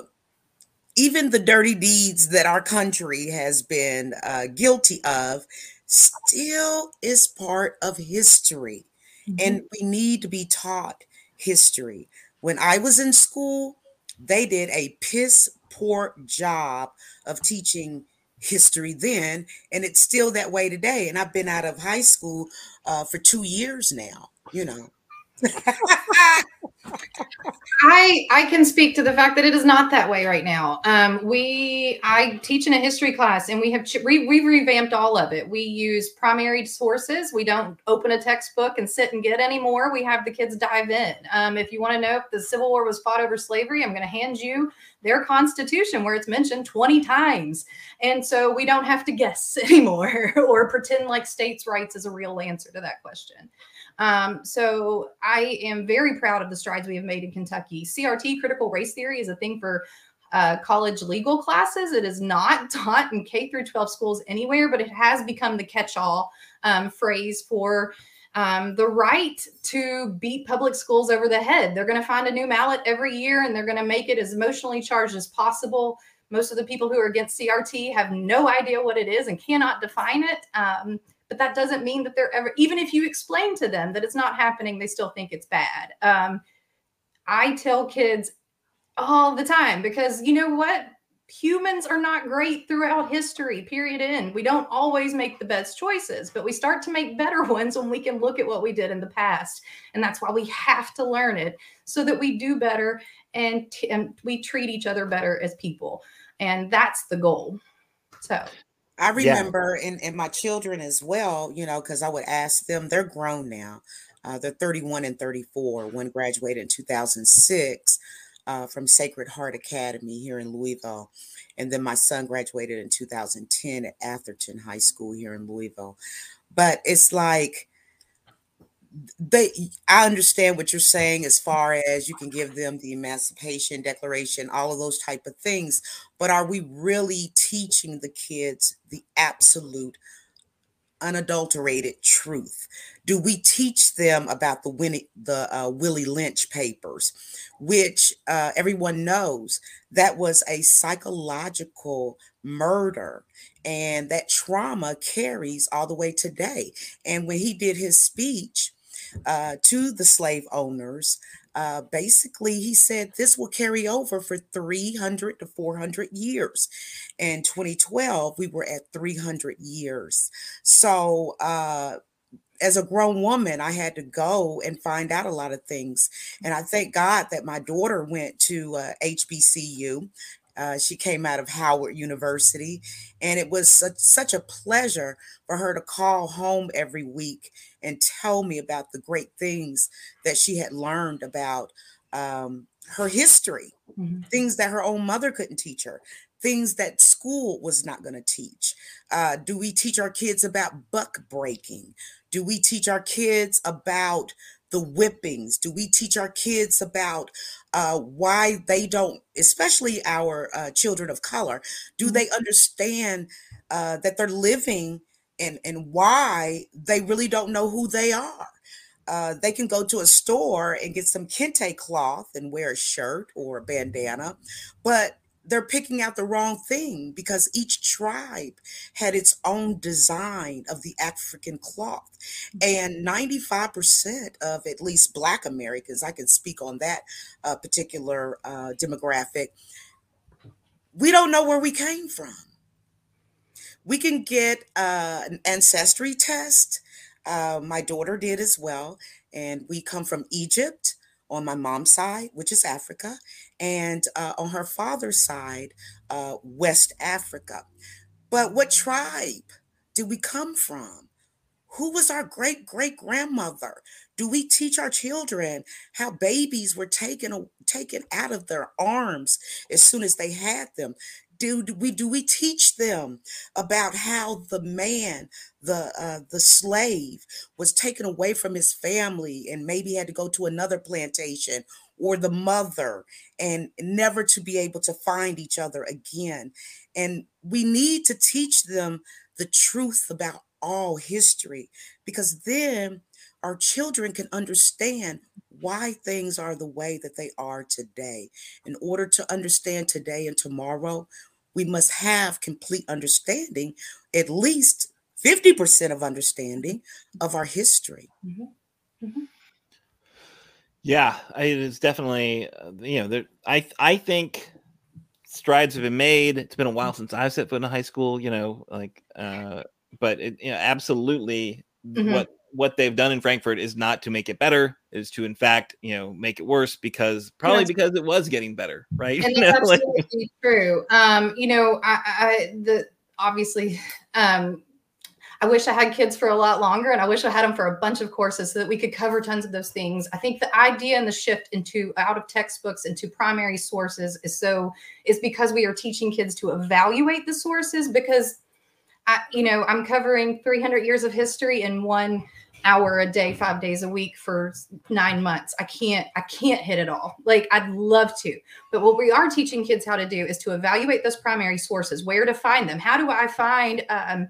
even the dirty deeds that our country has been uh, guilty of still is part of history. And we need to be taught history. When I was in school, they did a piss poor job of teaching history then, and it's still that way today. And I've been out of high school uh, for two years now, you know. I I can speak to the fact that it is not that way right now. Um, we I teach in a history class, and we have we we've revamped all of it. We use primary sources. We don't open a textbook and sit and get anymore. We have the kids dive in. Um, if you want to know if the Civil War was fought over slavery, I'm going to hand you their Constitution where it's mentioned 20 times, and so we don't have to guess <laughs> anymore or pretend like states' rights is a real answer to that question. Um, so I am very proud of the strides we have made in Kentucky. CRT, critical race theory, is a thing for uh, college legal classes. It is not <laughs> taught in K through 12 schools anywhere, but it has become the catch-all um, phrase for um, the right to beat public schools over the head. They're going to find a new mallet every year and they're going to make it as emotionally charged as possible. Most of the people who are against CRT have no idea what it is and cannot define it. Um, but that doesn't mean that they're ever, even if you explain to them that it's not happening, they still think it's bad. Um, I tell kids all the time because you know what? Humans are not great throughout history, period. In we don't always make the best choices, but we start to make better <laughs> ones when we can look at what we did in the past. And that's why we have to learn it so that we do better and, t- and we treat each other better as people. And that's the goal. So I remember, yeah. and, and my children as well, you know, because I would ask them, they're grown now. Uh, they're 31 and 34. One graduated in 2006 uh, from Sacred Heart Academy here in Louisville. And then my son graduated in 2010 at Atherton High School here in Louisville. But it's like, they i understand what you're saying as far as you can give them the emancipation declaration all of those type of things but are we really teaching the kids the absolute unadulterated truth? Do we teach them about the Winnie, the uh, Willie Lynch papers, which uh, everyone knows that was a psychological murder, and that trauma carries all the way today. And when he did his speech uh, to the slave owners, uh, basically he said this will carry over for 300 to 400 years. In 2012, we were at 300 years. So, uh, as a grown woman, I had to go and find out a lot of things. And I thank God that my daughter went to uh, HBCU. Uh, she came out of Howard University, and it was such, such a pleasure for her to call home every week and tell me about the great things that she had learned about um, her history, mm-hmm. things that her own mother couldn't teach her, things that school was not going to teach. Uh, do we teach our kids about buck breaking? Do we teach our kids about the whippings? Do we teach our kids about uh, why they don't, especially our uh, children of color, do mm-hmm. they understand uh, that they're living and and why they really don't know who they are. Uh, they can go to a store and get some kente cloth and wear a shirt or a bandana, but they're picking out the wrong thing because each tribe had its own design of the African cloth. And 95% of at least Black Americans, I can speak on that uh, particular uh, demographic, we don't know where we came from we can get uh, an ancestry test. Uh, my daughter did as well. And we come from Egypt on my mom's side, which is Africa, and uh, on her father's side, uh, West Africa. But what tribe did we come from? Who was our great great grandmother? Do we teach our children how babies were taken taken out of their arms as soon as they had them? Do, do we do we teach them about how the man the uh, the slave was taken away from his family and maybe had to go to another plantation or the mother and never to be able to find each other again? And we need to teach them the truth about all history because then our children can understand why things are the way that they are today. In order to understand today and tomorrow, we must have complete understanding, at least 50% of understanding of our history. Mm-hmm. Mm-hmm. Yeah, it is definitely, uh, you know, there, I, I think strides have been made. It's been a while since I've set foot in a high school, you know, like, uh, but it, you know, absolutely mm-hmm. what what they've done in Frankfort is not to make it better, is to in fact, you know, make it worse because probably yes. because it was getting better, right? <laughs> And that's absolutely true. Um, you know, I, I the obviously <laughs> um I wish I had kids for a lot longer and I wish I had them for a bunch of courses so that we could cover tons of those things. I think the idea and the shift into out of textbooks into primary sources is so is because we are teaching kids to evaluate the sources because I, you know, I'm covering 300 years of history in one hour a day, five days a week for nine months. I can't, I can't hit it all. Like I'd love to, but what we are teaching kids how to do is to evaluate those primary sources, where to find them. How do I find, um,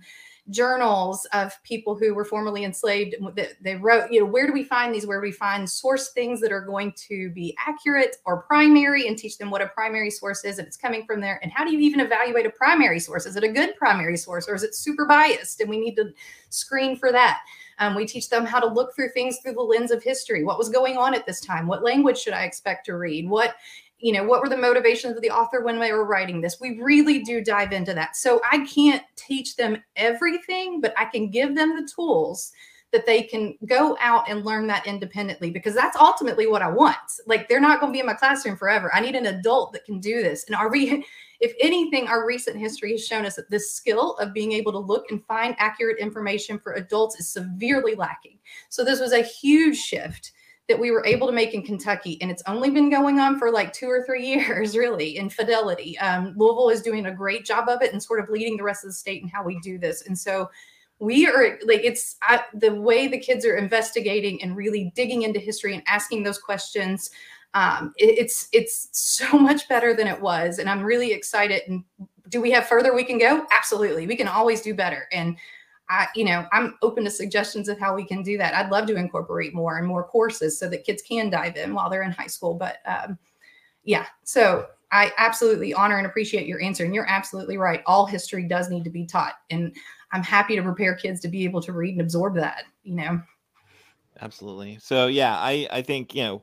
journals of people who were formerly enslaved. That they wrote, you know, where do we find these? Where do we find source things that are going to be accurate or primary and teach them what a primary source is and it's coming from there? And how do you even evaluate a primary source? Is it a good primary source or is it super biased? And we need to screen for that. Um, we teach them how to look through things through the lens of history. What was going on at this time? What language should I expect to read? What you know what were the motivations of the author when they were writing this we really do dive into that so i can't teach them everything but i can give them the tools that they can go out and learn that independently because that's ultimately what i want like they're not going to be in my classroom forever i need an adult that can do this and are we if anything our recent history has shown us that this skill of being able to look and find accurate information for adults is severely lacking so this was a huge shift that we were able to make in Kentucky. And it's only been going on for like two or three <laughs> years, really, in fidelity. Um, Louisville is doing a great job of it and sort of leading the rest of the state in how we do this. And so we are like, it's I, the way the kids are investigating and really digging into history and asking those questions. Um, it, it's it's so <laughs> much better than it was, and I'm really excited. And do we have further we can go? Absolutely, we can always do better. And I, you know, I'm open to suggestions of how we can do that. I'd love to incorporate more and more courses so that kids can dive in while they're in high school. But um, yeah, so I absolutely honor and appreciate your answer. And you're absolutely right. All history does need to be taught. And I'm happy to prepare kids to be able to read and absorb that, you know. Absolutely. So yeah, I I think, you know,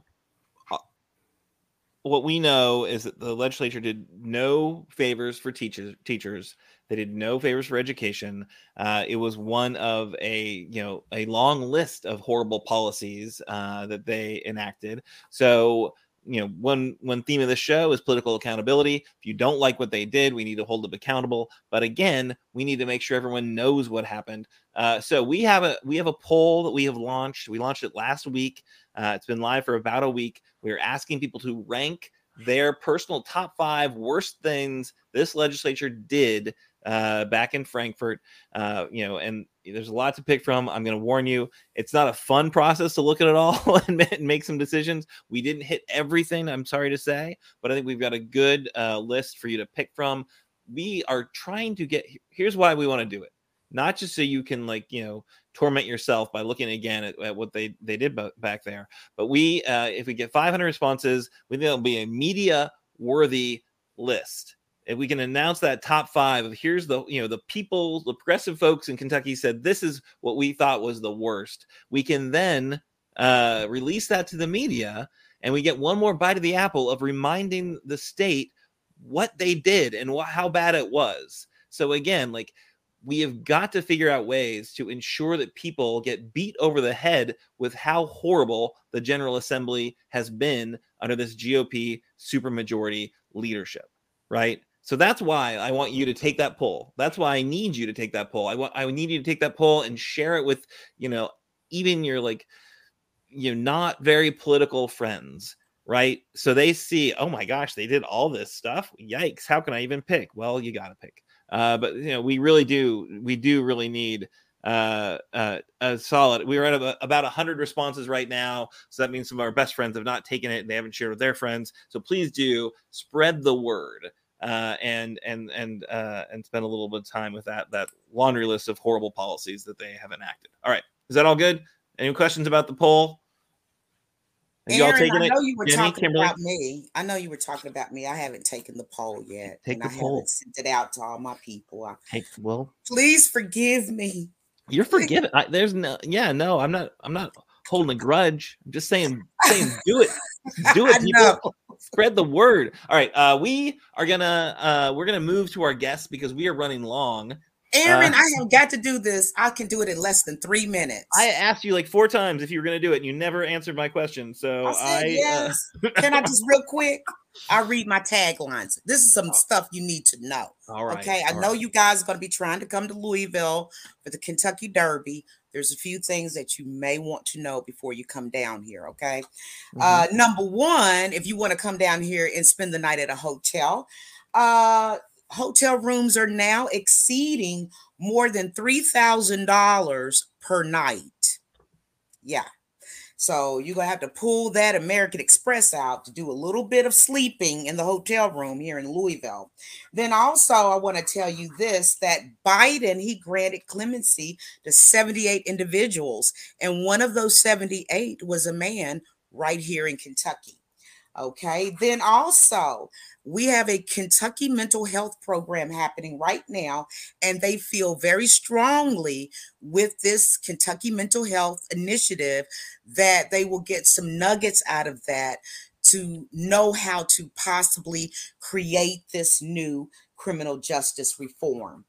what we know is that the legislature did no favors for teachers teachers. They did no favors for education. Uh, it was one of a you know a long list of horrible policies uh, that they enacted. So you know one one theme of the show is political accountability. If you don't like what they did we need to hold them accountable. But again we need to make sure everyone knows what happened. Uh, so we have a we have a poll that we have launched. We launched it last week. Uh, it's been live for about a week we're asking people to rank their personal top five worst things this legislature did uh, back in Frankfort. Uh, you know, and there's a lot to pick from. I'm going to warn you, it's not a fun process to look at it all <laughs> and make some decisions. We didn't hit everything, I'm sorry to say, but I think we've got a good uh, list for you to pick from. We are trying to get here's why we want to do it. Not just so you can like you know torment yourself by looking again at, at what they they did back there, but we uh, if we get 500 responses, we think it'll be a media worthy list. If we can announce that top five of here's the you know the people the progressive folks in kentucky said this is what we thought was the worst we can then uh, release that to the media and we get one more bite of the apple of reminding the state what they did and wh- how bad it was. So again like we have got to figure out ways to ensure that people get beat over the head with how horrible the general assembly has been under this gop supermajority leadership right so that's why I want you to take that poll. That's why I need you to take that poll. I want I need you to take that poll and share it with, you know, even your like you know not very political friends, right? So they see, oh my gosh, they did all this stuff. Yikes, how can I even pick? Well, you got to pick. Uh, but you know, we really do we do really need uh, uh, a solid. We are at about, about 100 responses right now. So that means some of our best friends have not taken it. They haven't shared with their friends. So please do spread the word uh, and and and uh, and spend a little bit of time with that that laundry list of horrible policies that they have enacted. All right, is that all good? Any questions about the poll? Aaron, I know you were Jenny, talking Kimberly? about me. I know you were talking about me. I haven't taken the poll yet, Take and I poll. haven't sent it out to all my people. I, Take well, please forgive me. You're forgiven. I, there's no, yeah, no, I'm not. I'm not holding a grudge. I'm just saying, saying, <laughs> do it, do it, people. Spread the word. All right, uh, we are gonna uh, we're gonna move to our guests because we are running long. Aaron, uh, I have got to do this. I can do it in less than three minutes. I asked you like four times if you were going to do it, and you never answered my question. So I, I uh, yes. Uh, <laughs> can I just real quick? I read my taglines. This is some oh. stuff you need to know. All right. Okay. I know right. you guys are going to be trying to come to Louisville for the Kentucky Derby. There's a few things that you may want to know before you come down here. Okay. Mm-hmm. Uh, number one, if you want to come down here and spend the night at a hotel, uh, hotel rooms are now exceeding more than $3,000 per night. Yeah. So you're gonna have to pull that American Express out to do a little bit of sleeping in the hotel room here in Louisville. Then also, I want to tell you this: that Biden he granted clemency to 78 individuals, and one of those 78 was a man right here in Kentucky. Okay, then also we have a Kentucky mental health program happening right now, and they feel very strongly with this Kentucky mental health initiative that they will get some nuggets out of that to know how to possibly create this new criminal justice reform.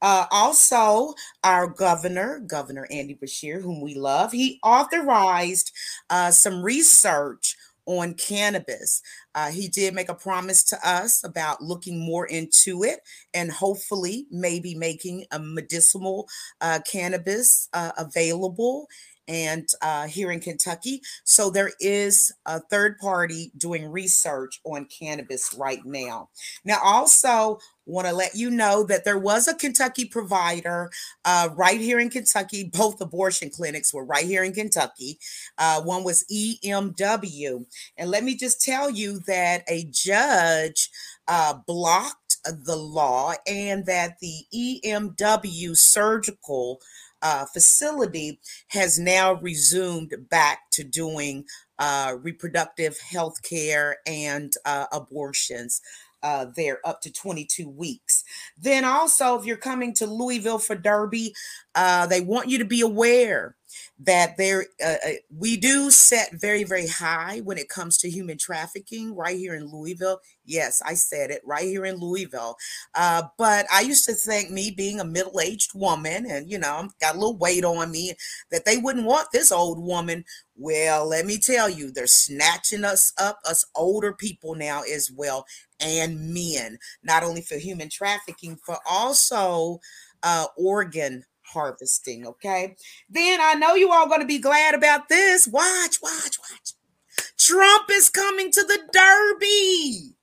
Uh, also, our governor, Governor Andy Beshear, whom we love, he authorized uh, some research on cannabis. Uh, he did make a promise to us about looking more into it and hopefully maybe making a medicinal uh, cannabis uh, available and uh, here in Kentucky. So there is a third party doing research on cannabis right now. Now, also, want to let you know that there was a Kentucky provider uh, right here in Kentucky. Both abortion clinics were right here in Kentucky. Uh, one was EMW. And let me just tell you that a judge uh, blocked the law and that the EMW surgical uh, facility has now resumed back to doing uh, reproductive health care and uh, abortions uh, there up to 22 weeks. Then also, if you're coming to Louisville for Derby, uh, they want you to be aware that there uh, uh, we do set very very high when it comes to human trafficking right here in louisville. Yes i said it right here in louisville. Uh, but i used to think me being a middle-aged woman and you know I've got a little weight on me that they wouldn't want this old woman. Well let me tell you they're snatching us up us older people now as well and men not only for human trafficking but also uh, organ harvesting. Okay. Then I know you all going to be glad about this. Watch, watch, watch. Trump is coming to the Derby.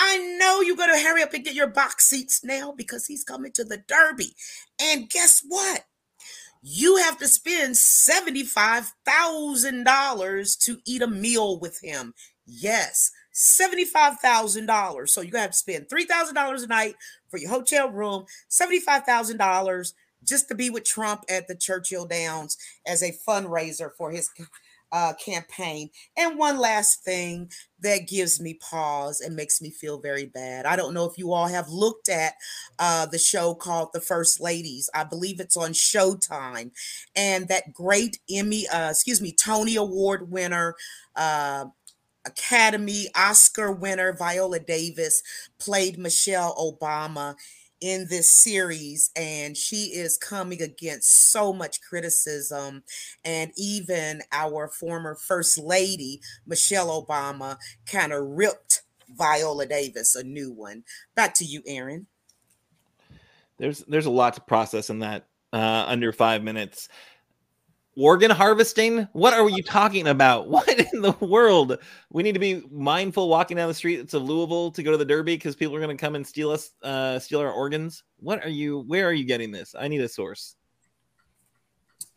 I know you're going to hurry up and get your box seats now because he's coming to the Derby. And guess what? You have to spend $75,000 to eat a meal with him. Yes, $75,000. So to have to spend $3,000 a night for your hotel room, $75,000 just to be with Trump at the Churchill Downs as a fundraiser for his uh, campaign. And one last thing that gives me pause and makes me feel very bad. I don't know if you all have looked at uh, the show called The First Ladies. I believe it's on Showtime. And that great Emmy, uh, excuse me, Tony Award winner, uh, Academy Oscar winner Viola Davis played Michelle Obama in this series and she is coming against so much criticism. And even our former first lady michelle obama kind of ripped viola davis a new one. Back to you aaron there's there's a lot to process in that uh, under five minutes organ harvesting? What are you talking about? <laughs> What in the world? We need to be mindful walking down the streets of Louisville to go to the Derby because people are going to come and steal us, uh, steal our organs. What are you? Where are you getting this? I need a source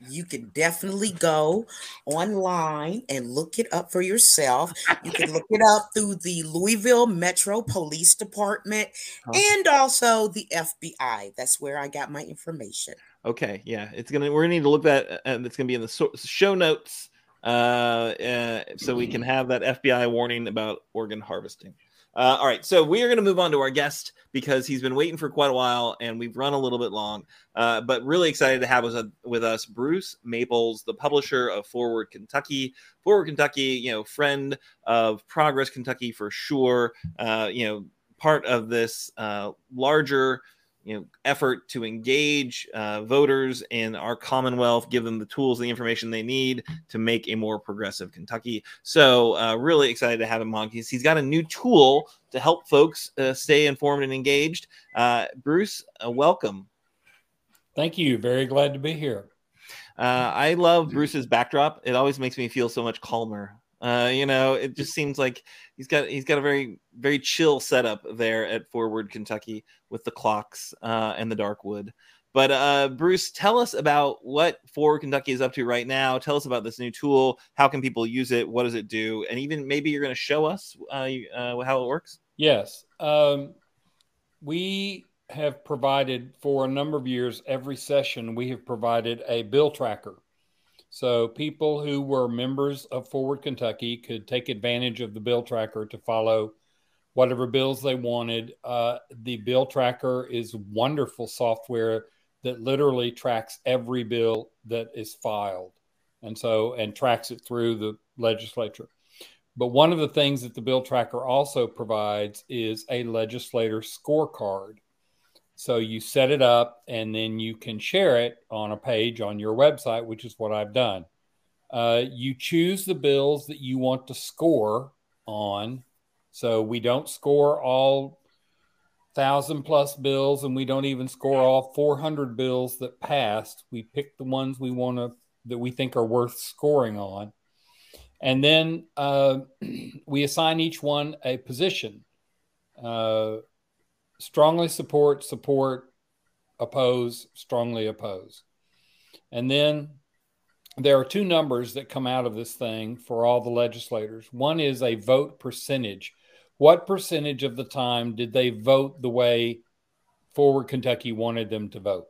you can definitely go online and look it up for yourself. You can look it up through the Louisville Metro Police Department and also the FBI. That's where I got my information. Okay, yeah, it's gonna. We're gonna need to look that, and it's gonna be in the show notes, uh, uh, so we can have that FBI warning about organ harvesting. Uh, all right, so we are going to move on to our guest because he's been waiting for quite a while and we've run a little bit long. Uh, but really excited to have us, with us Bruce Maples, the publisher of Forward Kentucky. Forward Kentucky, you know, friend of Progress Kentucky for sure. Uh, you know, part of this uh, larger you know effort to engage uh, voters in our commonwealth give them the tools the information they need to make a more progressive kentucky. So uh, really excited to have him on. Because he's got a new tool to help folks uh, stay informed and engaged. Uh, bruce uh, welcome. Thank you. Very glad to be here. Uh, i love bruce's backdrop. It always makes me feel so much calmer Uh, you know, it just seems like he's got he's got a very very chill setup there at Forward Kentucky with the clocks uh, and the dark wood. But uh, Bruce, tell us about what Forward Kentucky is up to right now. Tell us about this new tool. How can people use it? What does it do? And even maybe you're going to show us uh, uh, how it works. Yes, um, we have provided for a number of years. Every session, we have provided a bill tracker so people who were members of Forward Kentucky could take advantage of the bill tracker to follow whatever bills they wanted. Uh, the bill tracker is wonderful software that literally tracks every bill that is filed and so and tracks it through the legislature. But one of the things that the bill tracker also provides is a legislator scorecard. So you set it up and then you can share it on a page on your website, which is what I've done. Uh, you choose the bills that you want to score on. So we don't score all thousand plus bills and we don't even score all 400 bills that passed. We pick the ones we want to, that we think are worth scoring on. And then uh, <clears throat> we assign each one a position. Uh, strongly support, support, oppose, strongly oppose. And then there are two numbers that come out of this thing for all the legislators. One is a vote percentage. What percentage of the time did they vote the way Forward Kentucky wanted them to vote?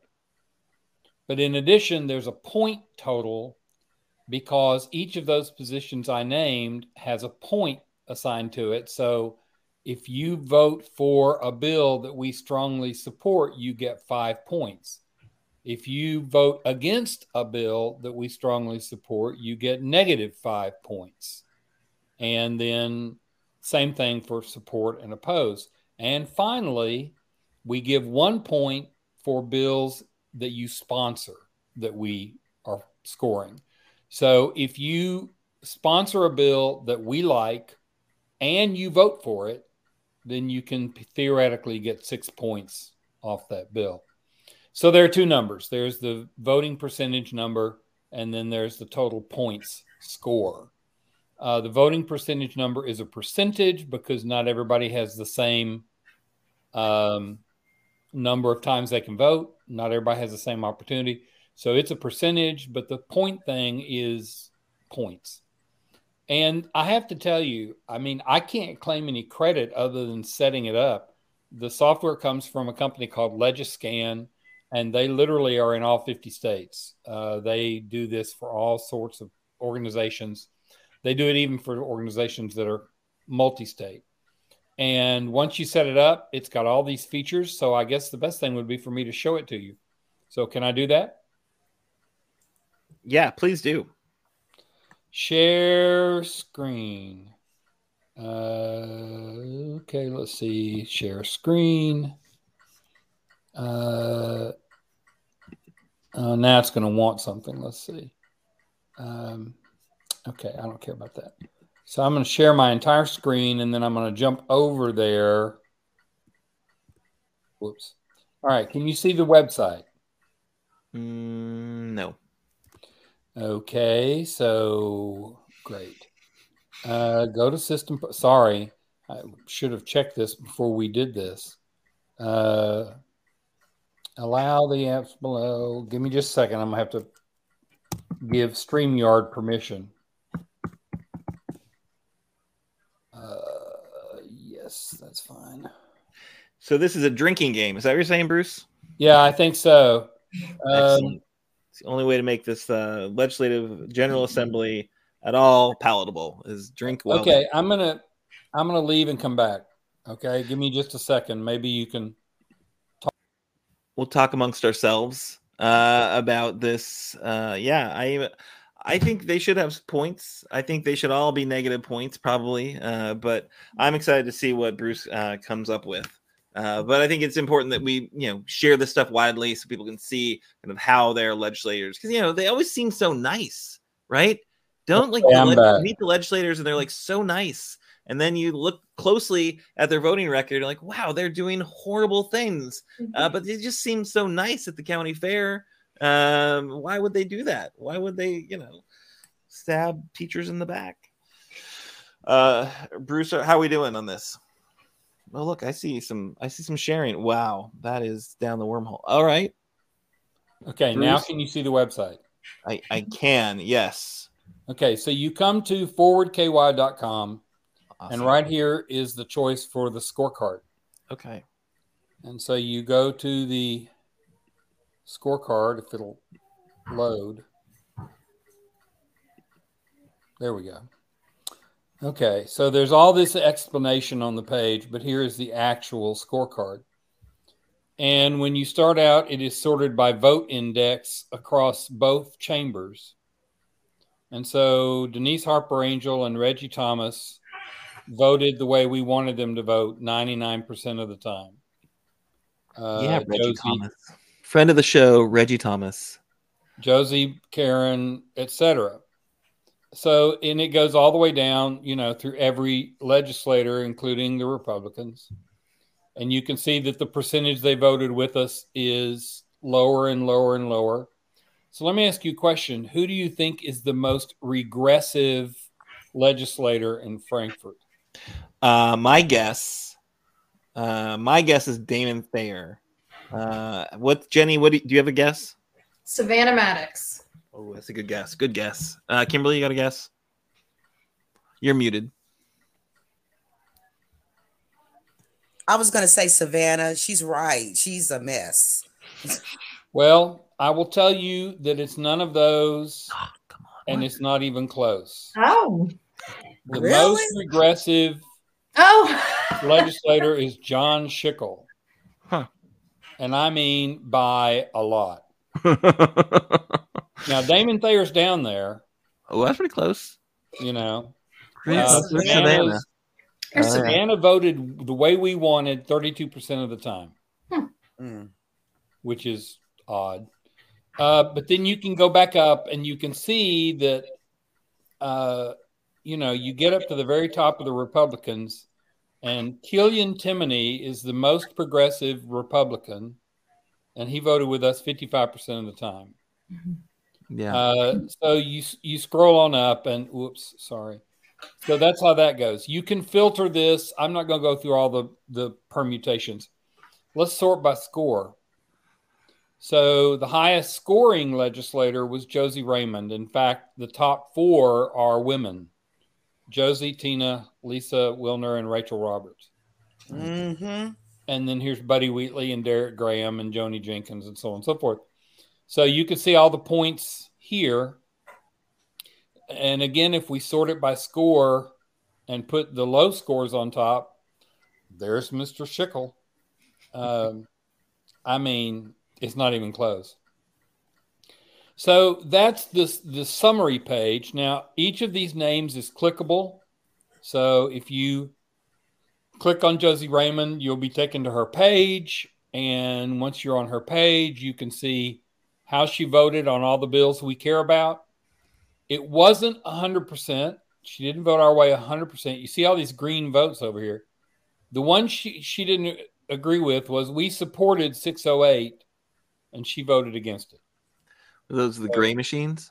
But in addition, there's a point total because each of those positions I named has a point assigned to it. So if you vote for a bill that we strongly support, you get five points. If you vote against a bill that we strongly support, you get negative five points. And then, same thing for support and oppose. And finally, we give one point for bills that you sponsor that we are scoring. So if you sponsor a bill that we like and you vote for it, then you can theoretically get six points off that bill. So there are two numbers there's the voting percentage number, and then there's the total points score. Uh, the voting percentage number is a percentage because not everybody has the same um, number of times they can vote. Not everybody has the same opportunity. So it's a percentage, but the point thing is points. And I have to tell you, I mean, I can't claim any credit other than setting it up. The software comes from a company called Legiscan, and they literally are in all 50 states. Uh, they do this for all sorts of organizations. They do it even for organizations that are multi state. And once you set it up, it's got all these features. So I guess the best thing would be for me to show it to you. So can I do that? Yeah, please do. Share screen. Uh, okay, let's see. Share screen. Uh, uh, now it's going to want something. Let's see. Um, okay, I don't care about that. So I'm going to share my entire screen and then I'm going to jump over there. Whoops. All right, can you see the website? Mm, no. Okay, so great. Uh, go to system. Sorry, I should have checked this before we did this. Uh, allow the apps below. Give me just a second. I'm gonna have to give StreamYard permission. Uh, yes, that's fine. So this is a drinking game. Is that what you're saying, Bruce? Yeah, I think so. Um, the only way to make this uh, legislative general assembly at all palatable is drink well. Okay, I'm gonna I'm gonna leave and come back. Okay, give me just a second. Maybe you can. Talk. We'll talk amongst ourselves uh, about this. Uh, yeah, I I think they should have points. I think they should all be negative points, probably. Uh, but I'm excited to see what Bruce uh, comes up with. Uh, but I think it's important that we, you know, share this stuff widely so people can see kind of how their legislators, because you know they always seem so nice, right? Don't like the le- meet the legislators and they're like so nice, and then you look closely at their voting record, you're like, wow, they're doing horrible things, uh, mm-hmm. uh, but they just seem so nice at the county fair. Um, why would they do that? Why would they, you know, stab teachers in the back? Uh, Bruce, how are we doing on this? Oh, look, I see some. I see some sharing. Wow, that is down the wormhole. All right. Okay, Bruce? now can you see the website? I I can. Yes. Okay, so you come to forwardky.com, awesome. and right here is the choice for the scorecard. Okay. And so you go to the scorecard if it'll load. There we go. Okay, so there's all this explanation on the page, but here is the actual scorecard. And when you start out, it is sorted by vote index across both chambers. And so Denise Harper Angel and Reggie Thomas voted the way we wanted them to vote 99% of the time. Uh, yeah, Reggie Josie, Thomas. Friend of the show, Reggie Thomas. Josie, Karen, etc. So, and it goes all the way down, you know, through every legislator, including the Republicans. And you can see that the percentage they voted with us is lower and lower and lower. So let me ask you a question. Who do you think is the most regressive legislator in Frankfort Uh, my guess, uh, my guess is Damon Thayer. Uh, what, Jenny? What do you, do you have a guess? Savannah Maddox. Oh, that's a good guess. Good guess. Uh, Kimberly, you got a guess? You're muted. I was going to say Savannah. She's right. She's a mess. well, I will tell you that it's none of those, <gasps> oh, and it's not even close. Oh, the really? most regressive oh <laughs> legislator is John Schickel, huh. and I mean by a lot. <laughs> now Damon Thayer's down there. Oh, that's pretty close. You know, uh, Savannah. Savannah voted the way we wanted 32% of the time, hmm. which is odd. Uh, but then you can go back up and you can see that, uh, you know, you get up to the very top of the Republicans, and Killian Timoney is the most progressive Republican, and he voted with us 55% of the time. Yeah. Uh, so you you scroll on up, and whoops, sorry. So that's how that goes. You can filter this. I'm not going to go through all the the permutations. Let's sort by score. So the highest scoring legislator was Josie Raymond. In fact, the top four are women Josie, Tina, Lisa Willner, and Rachel Roberts. Mm-hmm. And then here's Buddy Wheatley and Derek Graham and Joni Jenkins and so on and so forth. So you can see all the points here. And again, if we sort it by score and put the low scores on top, there's Mr. Schickel. Um, I mean, it's not even close. So that's the, the summary page. Now, each of these names is clickable. So if you click on Josie Raymond, you'll be taken to her page. And once you're on her page, you can see how she voted on all the bills we care about. It wasn't 100%. She didn't vote our way 100%. You see all these green votes over here. The one she, she didn't agree with was we supported 608 and she voted against it. Those are those the gray machines?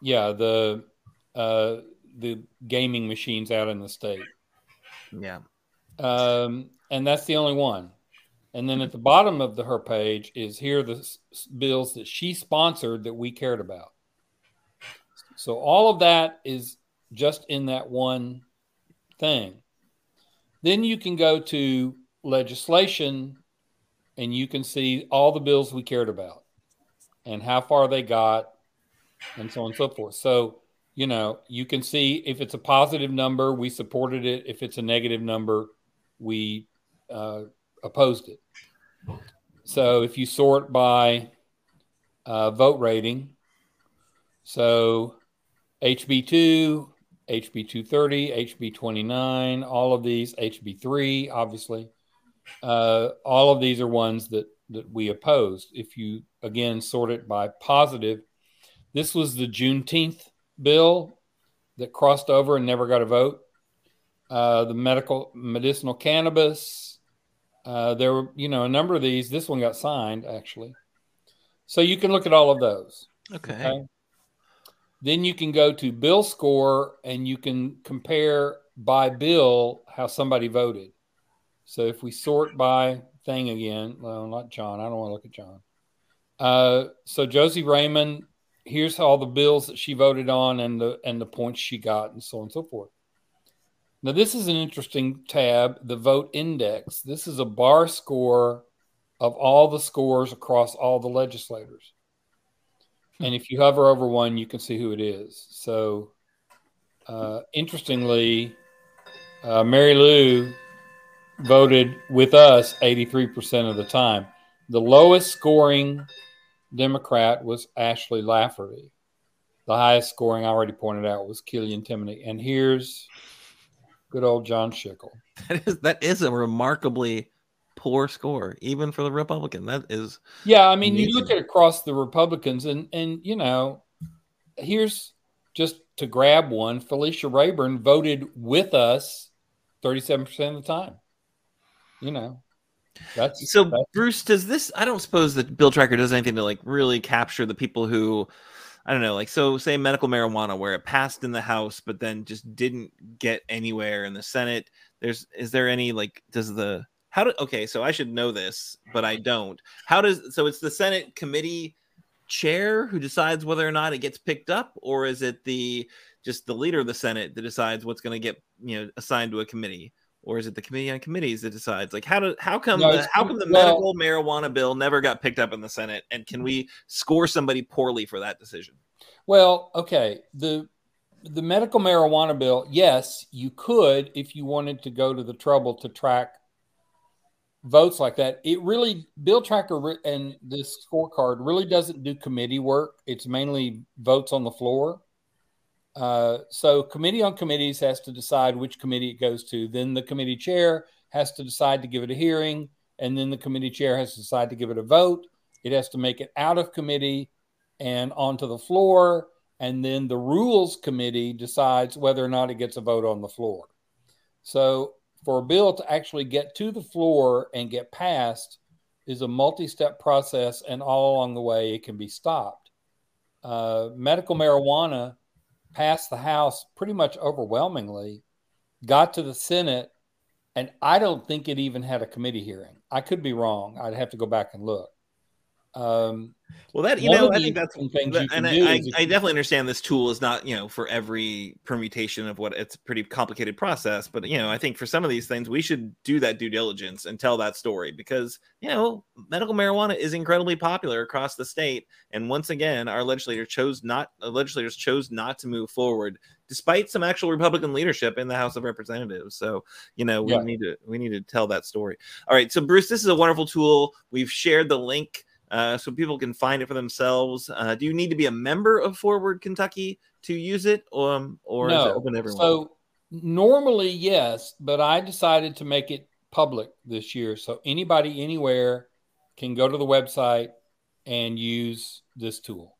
Yeah, the uh, the gaming machines out in the state. Yeah. Um, and that's the only one. And then at the bottom of the her page is here the s- bills that she sponsored that we cared about. So all of that is just in that one thing. Then you can go to legislation and you can see all the bills we cared about and how far they got and so on and so forth. So, you know, you can see if it's a positive number, we supported it. If it's a negative number, we uh, opposed it. So if you sort by uh, vote rating, so HB2, HB 230, HB 29, all of these, HB 3, obviously. Uh, all of these are ones that that we opposed. If you again sort it by positive, this was the Juneteenth bill that crossed over and never got a vote. Uh, the medical medicinal cannabis. Uh, there were you know a number of these. This one got signed actually, so you can look at all of those. okay? okay? Then you can go to bill score and you can compare by bill how somebody voted. So if we sort by thing again, well, not John. I don't want to look at John. Uh, so Josie Raymond, here's all the bills that she voted on and the and the points she got, and so on and so forth. Now this is an interesting tab, the vote index. This is a bar score of all the scores across all the legislators. And if you hover over one, you can see who it is. So, uh, interestingly, uh, Mary Lou voted with us 83% of the time. The lowest scoring Democrat was Ashley Laferty. The highest scoring, I already pointed out, was Killian Timoney. And here's good old John Schickel. That is that is a remarkably poor score, even for the Republican. That is yeah. I mean, amazing. you look at across the Republicans, and and you know, here's just to grab one. Felicia Rabourn voted with us thirty-seven percent of the time. You know, that's so. That's, Bruce, does this? I don't suppose that Bill Tracker does anything to like really capture the people who. I don't know, like so say medical marijuana where it passed in the House but then just didn't get anywhere in the Senate. There's is there any like does the how do okay so i should know this but i don't how does so it's the senate committee chair who decides whether or not it gets picked up or is it the just the leader of the senate that decides what's going to get you know assigned to a committee or is it the committee on committees that decides like how do how come no, the, how come the well, medical marijuana bill never got picked up in the senate and can we score somebody poorly for that decision well okay the the medical marijuana bill yes you could if you wanted to go to the trouble to track votes like that. It really Bill Tracker and this scorecard really doesn't do committee work. It's mainly votes on the floor. Uh, so committee on committees has to decide which committee it goes to. Then the committee chair has to decide to give it a hearing, and then the committee chair has to decide to give it a vote. It has to make it out of committee and onto the floor, and then the rules committee decides whether or not it gets a vote on the floor. So for a bill to actually get to the floor and get passed is a multi-step process and all along the way it can be stopped uh, medical marijuana passed the house pretty much overwhelmingly got to the senate and i don't think it even had a committee hearing. I could be wrong. I'd have to go back and look. Um, well, that you know, I think that's that, and I, I, I, definitely understand this tool is not you know for every permutation of what it's a pretty complicated process, but you know, I think for some of these things we should do that due diligence and tell that story because you know, medical marijuana is incredibly popular across the state, and once again, our legislator chose not legislators chose not to move forward despite some actual Republican leadership in the House of Representatives. So, you know, we yeah. need to we need to tell that story. All right, so Bruce, this is a wonderful tool. We've shared the link uh, so people can find it for themselves. Uh, do you need to be a member of Forward Kentucky to use it, um, or no. is it open to everyone? So normally, yes, but I decided to make it public this year, so anybody anywhere can go to the website and use this tool.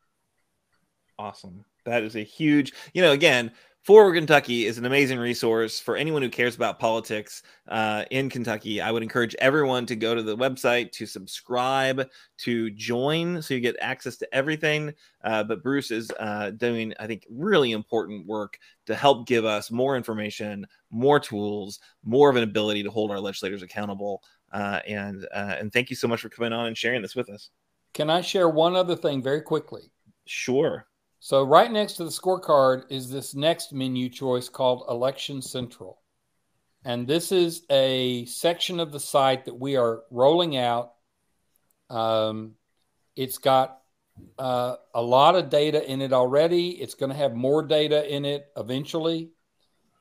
Awesome. That is a huge, you know, again, Forward Kentucky is an amazing resource for anyone who cares about politics uh, in Kentucky. I would encourage everyone to go to the website, to subscribe, to join so you get access to everything. Uh, but Bruce is uh, doing, I think, really important work to help give us more information, more tools, more of an ability to hold our legislators accountable. Uh, and uh, and thank you so much for coming on and sharing this with us. Can I share one other thing very quickly? Sure. So right next to the scorecard is this next menu choice called Election Central. And this is a section of the site that we are rolling out. Um, it's got uh, a lot of data in it already. It's going to have more data in it eventually,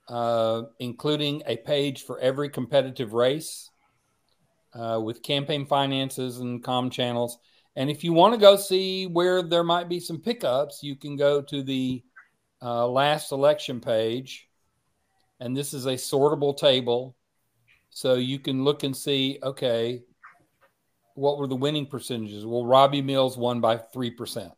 uh, including a page for every competitive race uh, with campaign finances and com channels. And if you want to go see where there might be some pickups, you can go to the uh, last election page. And this is a sortable table. So you can look and see, okay, what were the winning percentages? Well, Robbie Mills won by 3%.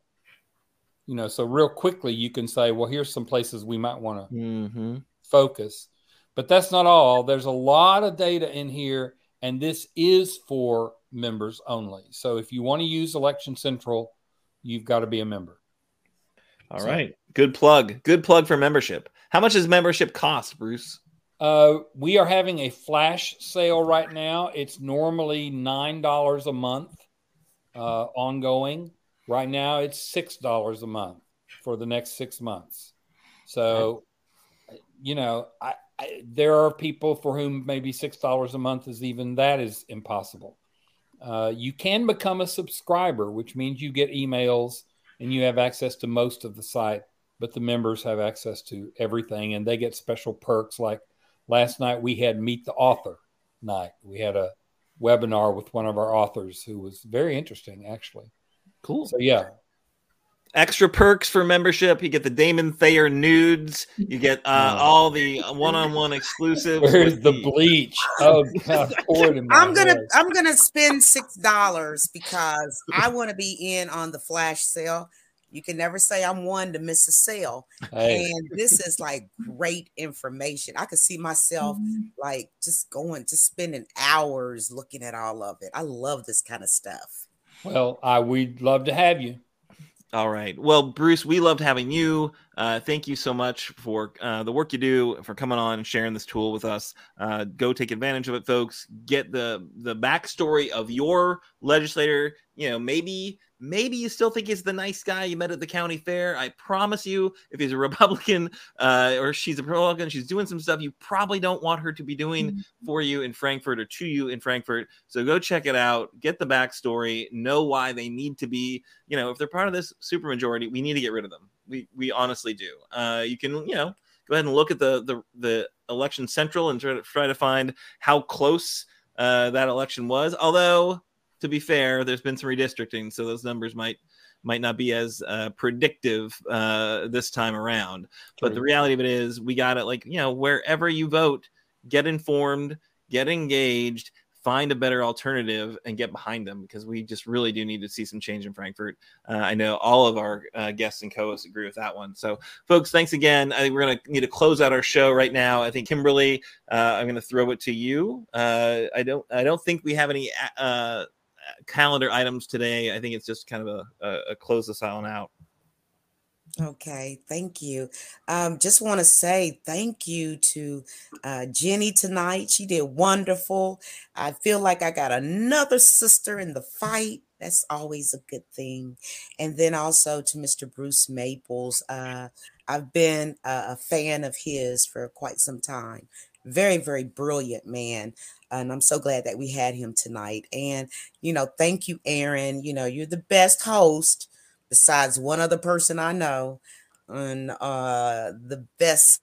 You know, so real quickly you can say, well, here's some places we might want to mm-hmm. focus. But that's not all. There's a lot of data in here, and this is for members only. So if you want to use Election Central, you've got to be a member. All so, right, Good plug. Good plug for membership. How much does membership cost, Bruce? Uh, we are having a flash sale right now. It's normally nine dollars a month, uh, ongoing. Right now, it's six dollars a month for the next six months. So, you know, I, I, there are people for whom maybe six dollars a month is even that is impossible. Uh, you can become a subscriber, which means you get emails and you have access to most of the site, but the members have access to everything and they get special perks like last night we had meet the author night. We had a webinar with one of our authors who was very interesting, actually. Cool. So yeah, extra perks for membership. You get the Damon Thayer nudes. You get uh, all the one-on-one exclusives. Where's the, the bleach? <laughs> Oh God, I'm gonna I'm gonna spend six dollars because I want to be in on the flash sale. You can never say I'm one to miss a sale. Hey. And this is like great information. I could see myself like just going, just spending hours looking at all of it. I love this kind of stuff. Well, I we'd love to have you. All right. Well, Bruce, we loved having you. Uh, thank you so much for uh, the work you do, for coming on and sharing this tool with us. Uh, go take advantage of it, folks. Get the the backstory of your legislator. You know, maybe maybe you still think he's the nice guy you met at the county fair. I promise you, if he's a <laughs> Republican uh, or she's a Republican, she's doing some stuff you probably don't want her to be doing mm-hmm. for you in Frankfort or to you in Frankfort. So go check it out, get the backstory, know why they need to be. You know, if they're part of this supermajority, we need to get rid of them. We we honestly do. Uh, you can you know go ahead and look at the the the election central and try to try to find how close uh, that election was. Although to be fair, there's been some redistricting, so those numbers might might not be as uh, predictive uh, this time around. True. But the reality of it is, we got it. Like you know, wherever you vote, get informed, get engaged, find a better alternative, and get behind them because we just really do need to see some change in Frankfort. Uh, I know all of our uh, guests and co-hosts agree with that one. So, folks, thanks again. I think we're going to need to close out our show right now. I think Kimberly, uh, I'm going to throw it to you. Uh, I don't, I don't think we have any calendar items today. I think it's just kind of a, a, a close this on out. Okay, thank you. Um, just want to say thank you to uh, Jenny tonight. She did wonderful. I feel like I got another sister in the fight. That's always a good thing. And then also to Mr. Bruce Maples. Uh, I've been a, a fan of his for quite some time. Very, very brilliant man. And I'm so glad that we had him tonight. And, you know, thank you, Aaron. You know, you're the best host besides one other person I know. And uh the best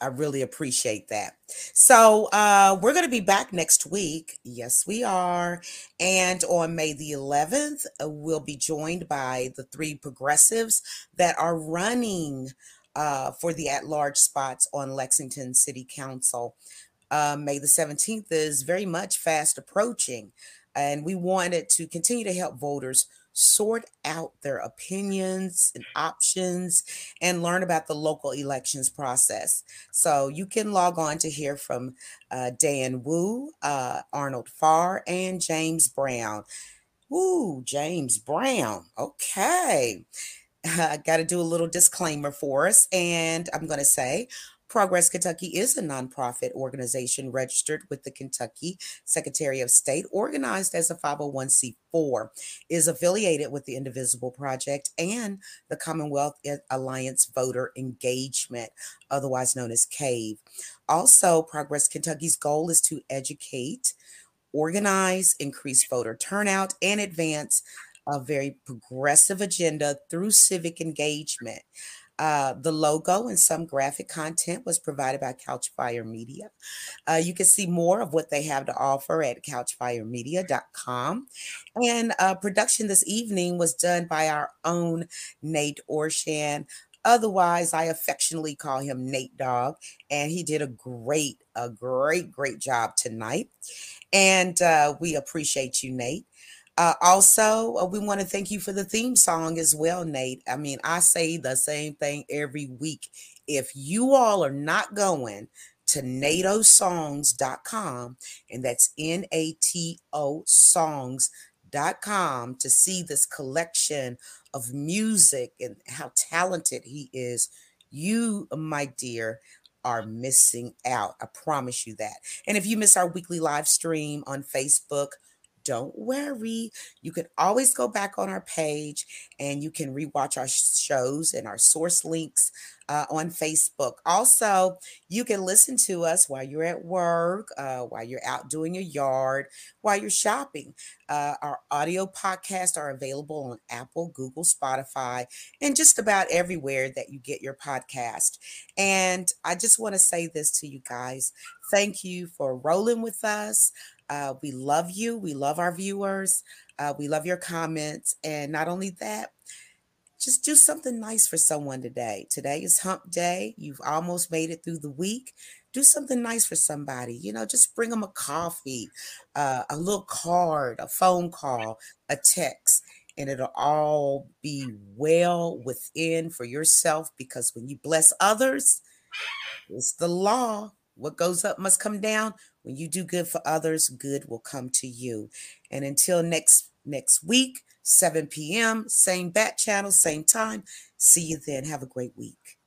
I really appreciate that. So, uh, we're going to be back next week. Yes, we are. And on May the 11th, uh, we'll be joined by the three progressives that are running uh, for the at large spots on Lexington City Council. Uh, May the 17th is very much fast approaching, and we wanted to continue to help voters sort out their opinions and options and learn about the local elections process. So you can log on to hear from uh, Dan Wu, uh, Arnold Farr, and James Brown. Ooh, James Brown. Okay. <laughs> I got to do a little disclaimer for us. And I'm going to say Progress Kentucky is a nonprofit organization registered with the Kentucky Secretary of State, organized as a 501c4, is affiliated with the Indivisible Project and the Commonwealth Alliance Voter Engagement, otherwise known as CAVE. Also, Progress Kentucky's goal is to educate, organize, increase voter turnout, and advance a very progressive agenda through civic engagement. Uh, the logo and some graphic content was provided by Couchfire Media. Uh, you can see more of what they have to offer at couchfiremedia.com. And uh, production this evening was done by our own Nate Orshan. Otherwise, I affectionately call him Nate Dog, and he did a great, a great, great job tonight. And uh, we appreciate you, Nate. Uh, also, uh, we want to thank you for the theme song as well, Nate. I mean, I say the same thing every week. If you all are not going to natosongs.com, and that's N A T O songs.com to see this collection of music and how talented he is, You, my dear, are missing out. I promise you that. And if you miss our weekly live stream on Facebook, don't worry. You can always go back on our page and you can rewatch our shows and our source links uh, on Facebook. Also, you can listen to us while you're at work, uh, while you're out doing your yard, while you're shopping. Uh, our audio podcasts are available on Apple, Google, Spotify, and just about everywhere that you get your podcast. And I just want to say this to you guys thank you for rolling with us. Uh, we love you. We love our viewers. Uh, we love your comments. And not only that, just do something nice for someone today. Today is hump day. You've almost made it through the week. Do something nice for somebody. You know, just bring them a coffee, uh, a little card, a phone call, a text, and it'll all be well within for yourself because when you bless others, it's the law. What goes up must come down. When you do good for others, good will come to you. And until next next week, 7 p.m., same bat channel, same time. See you then. Have a great week.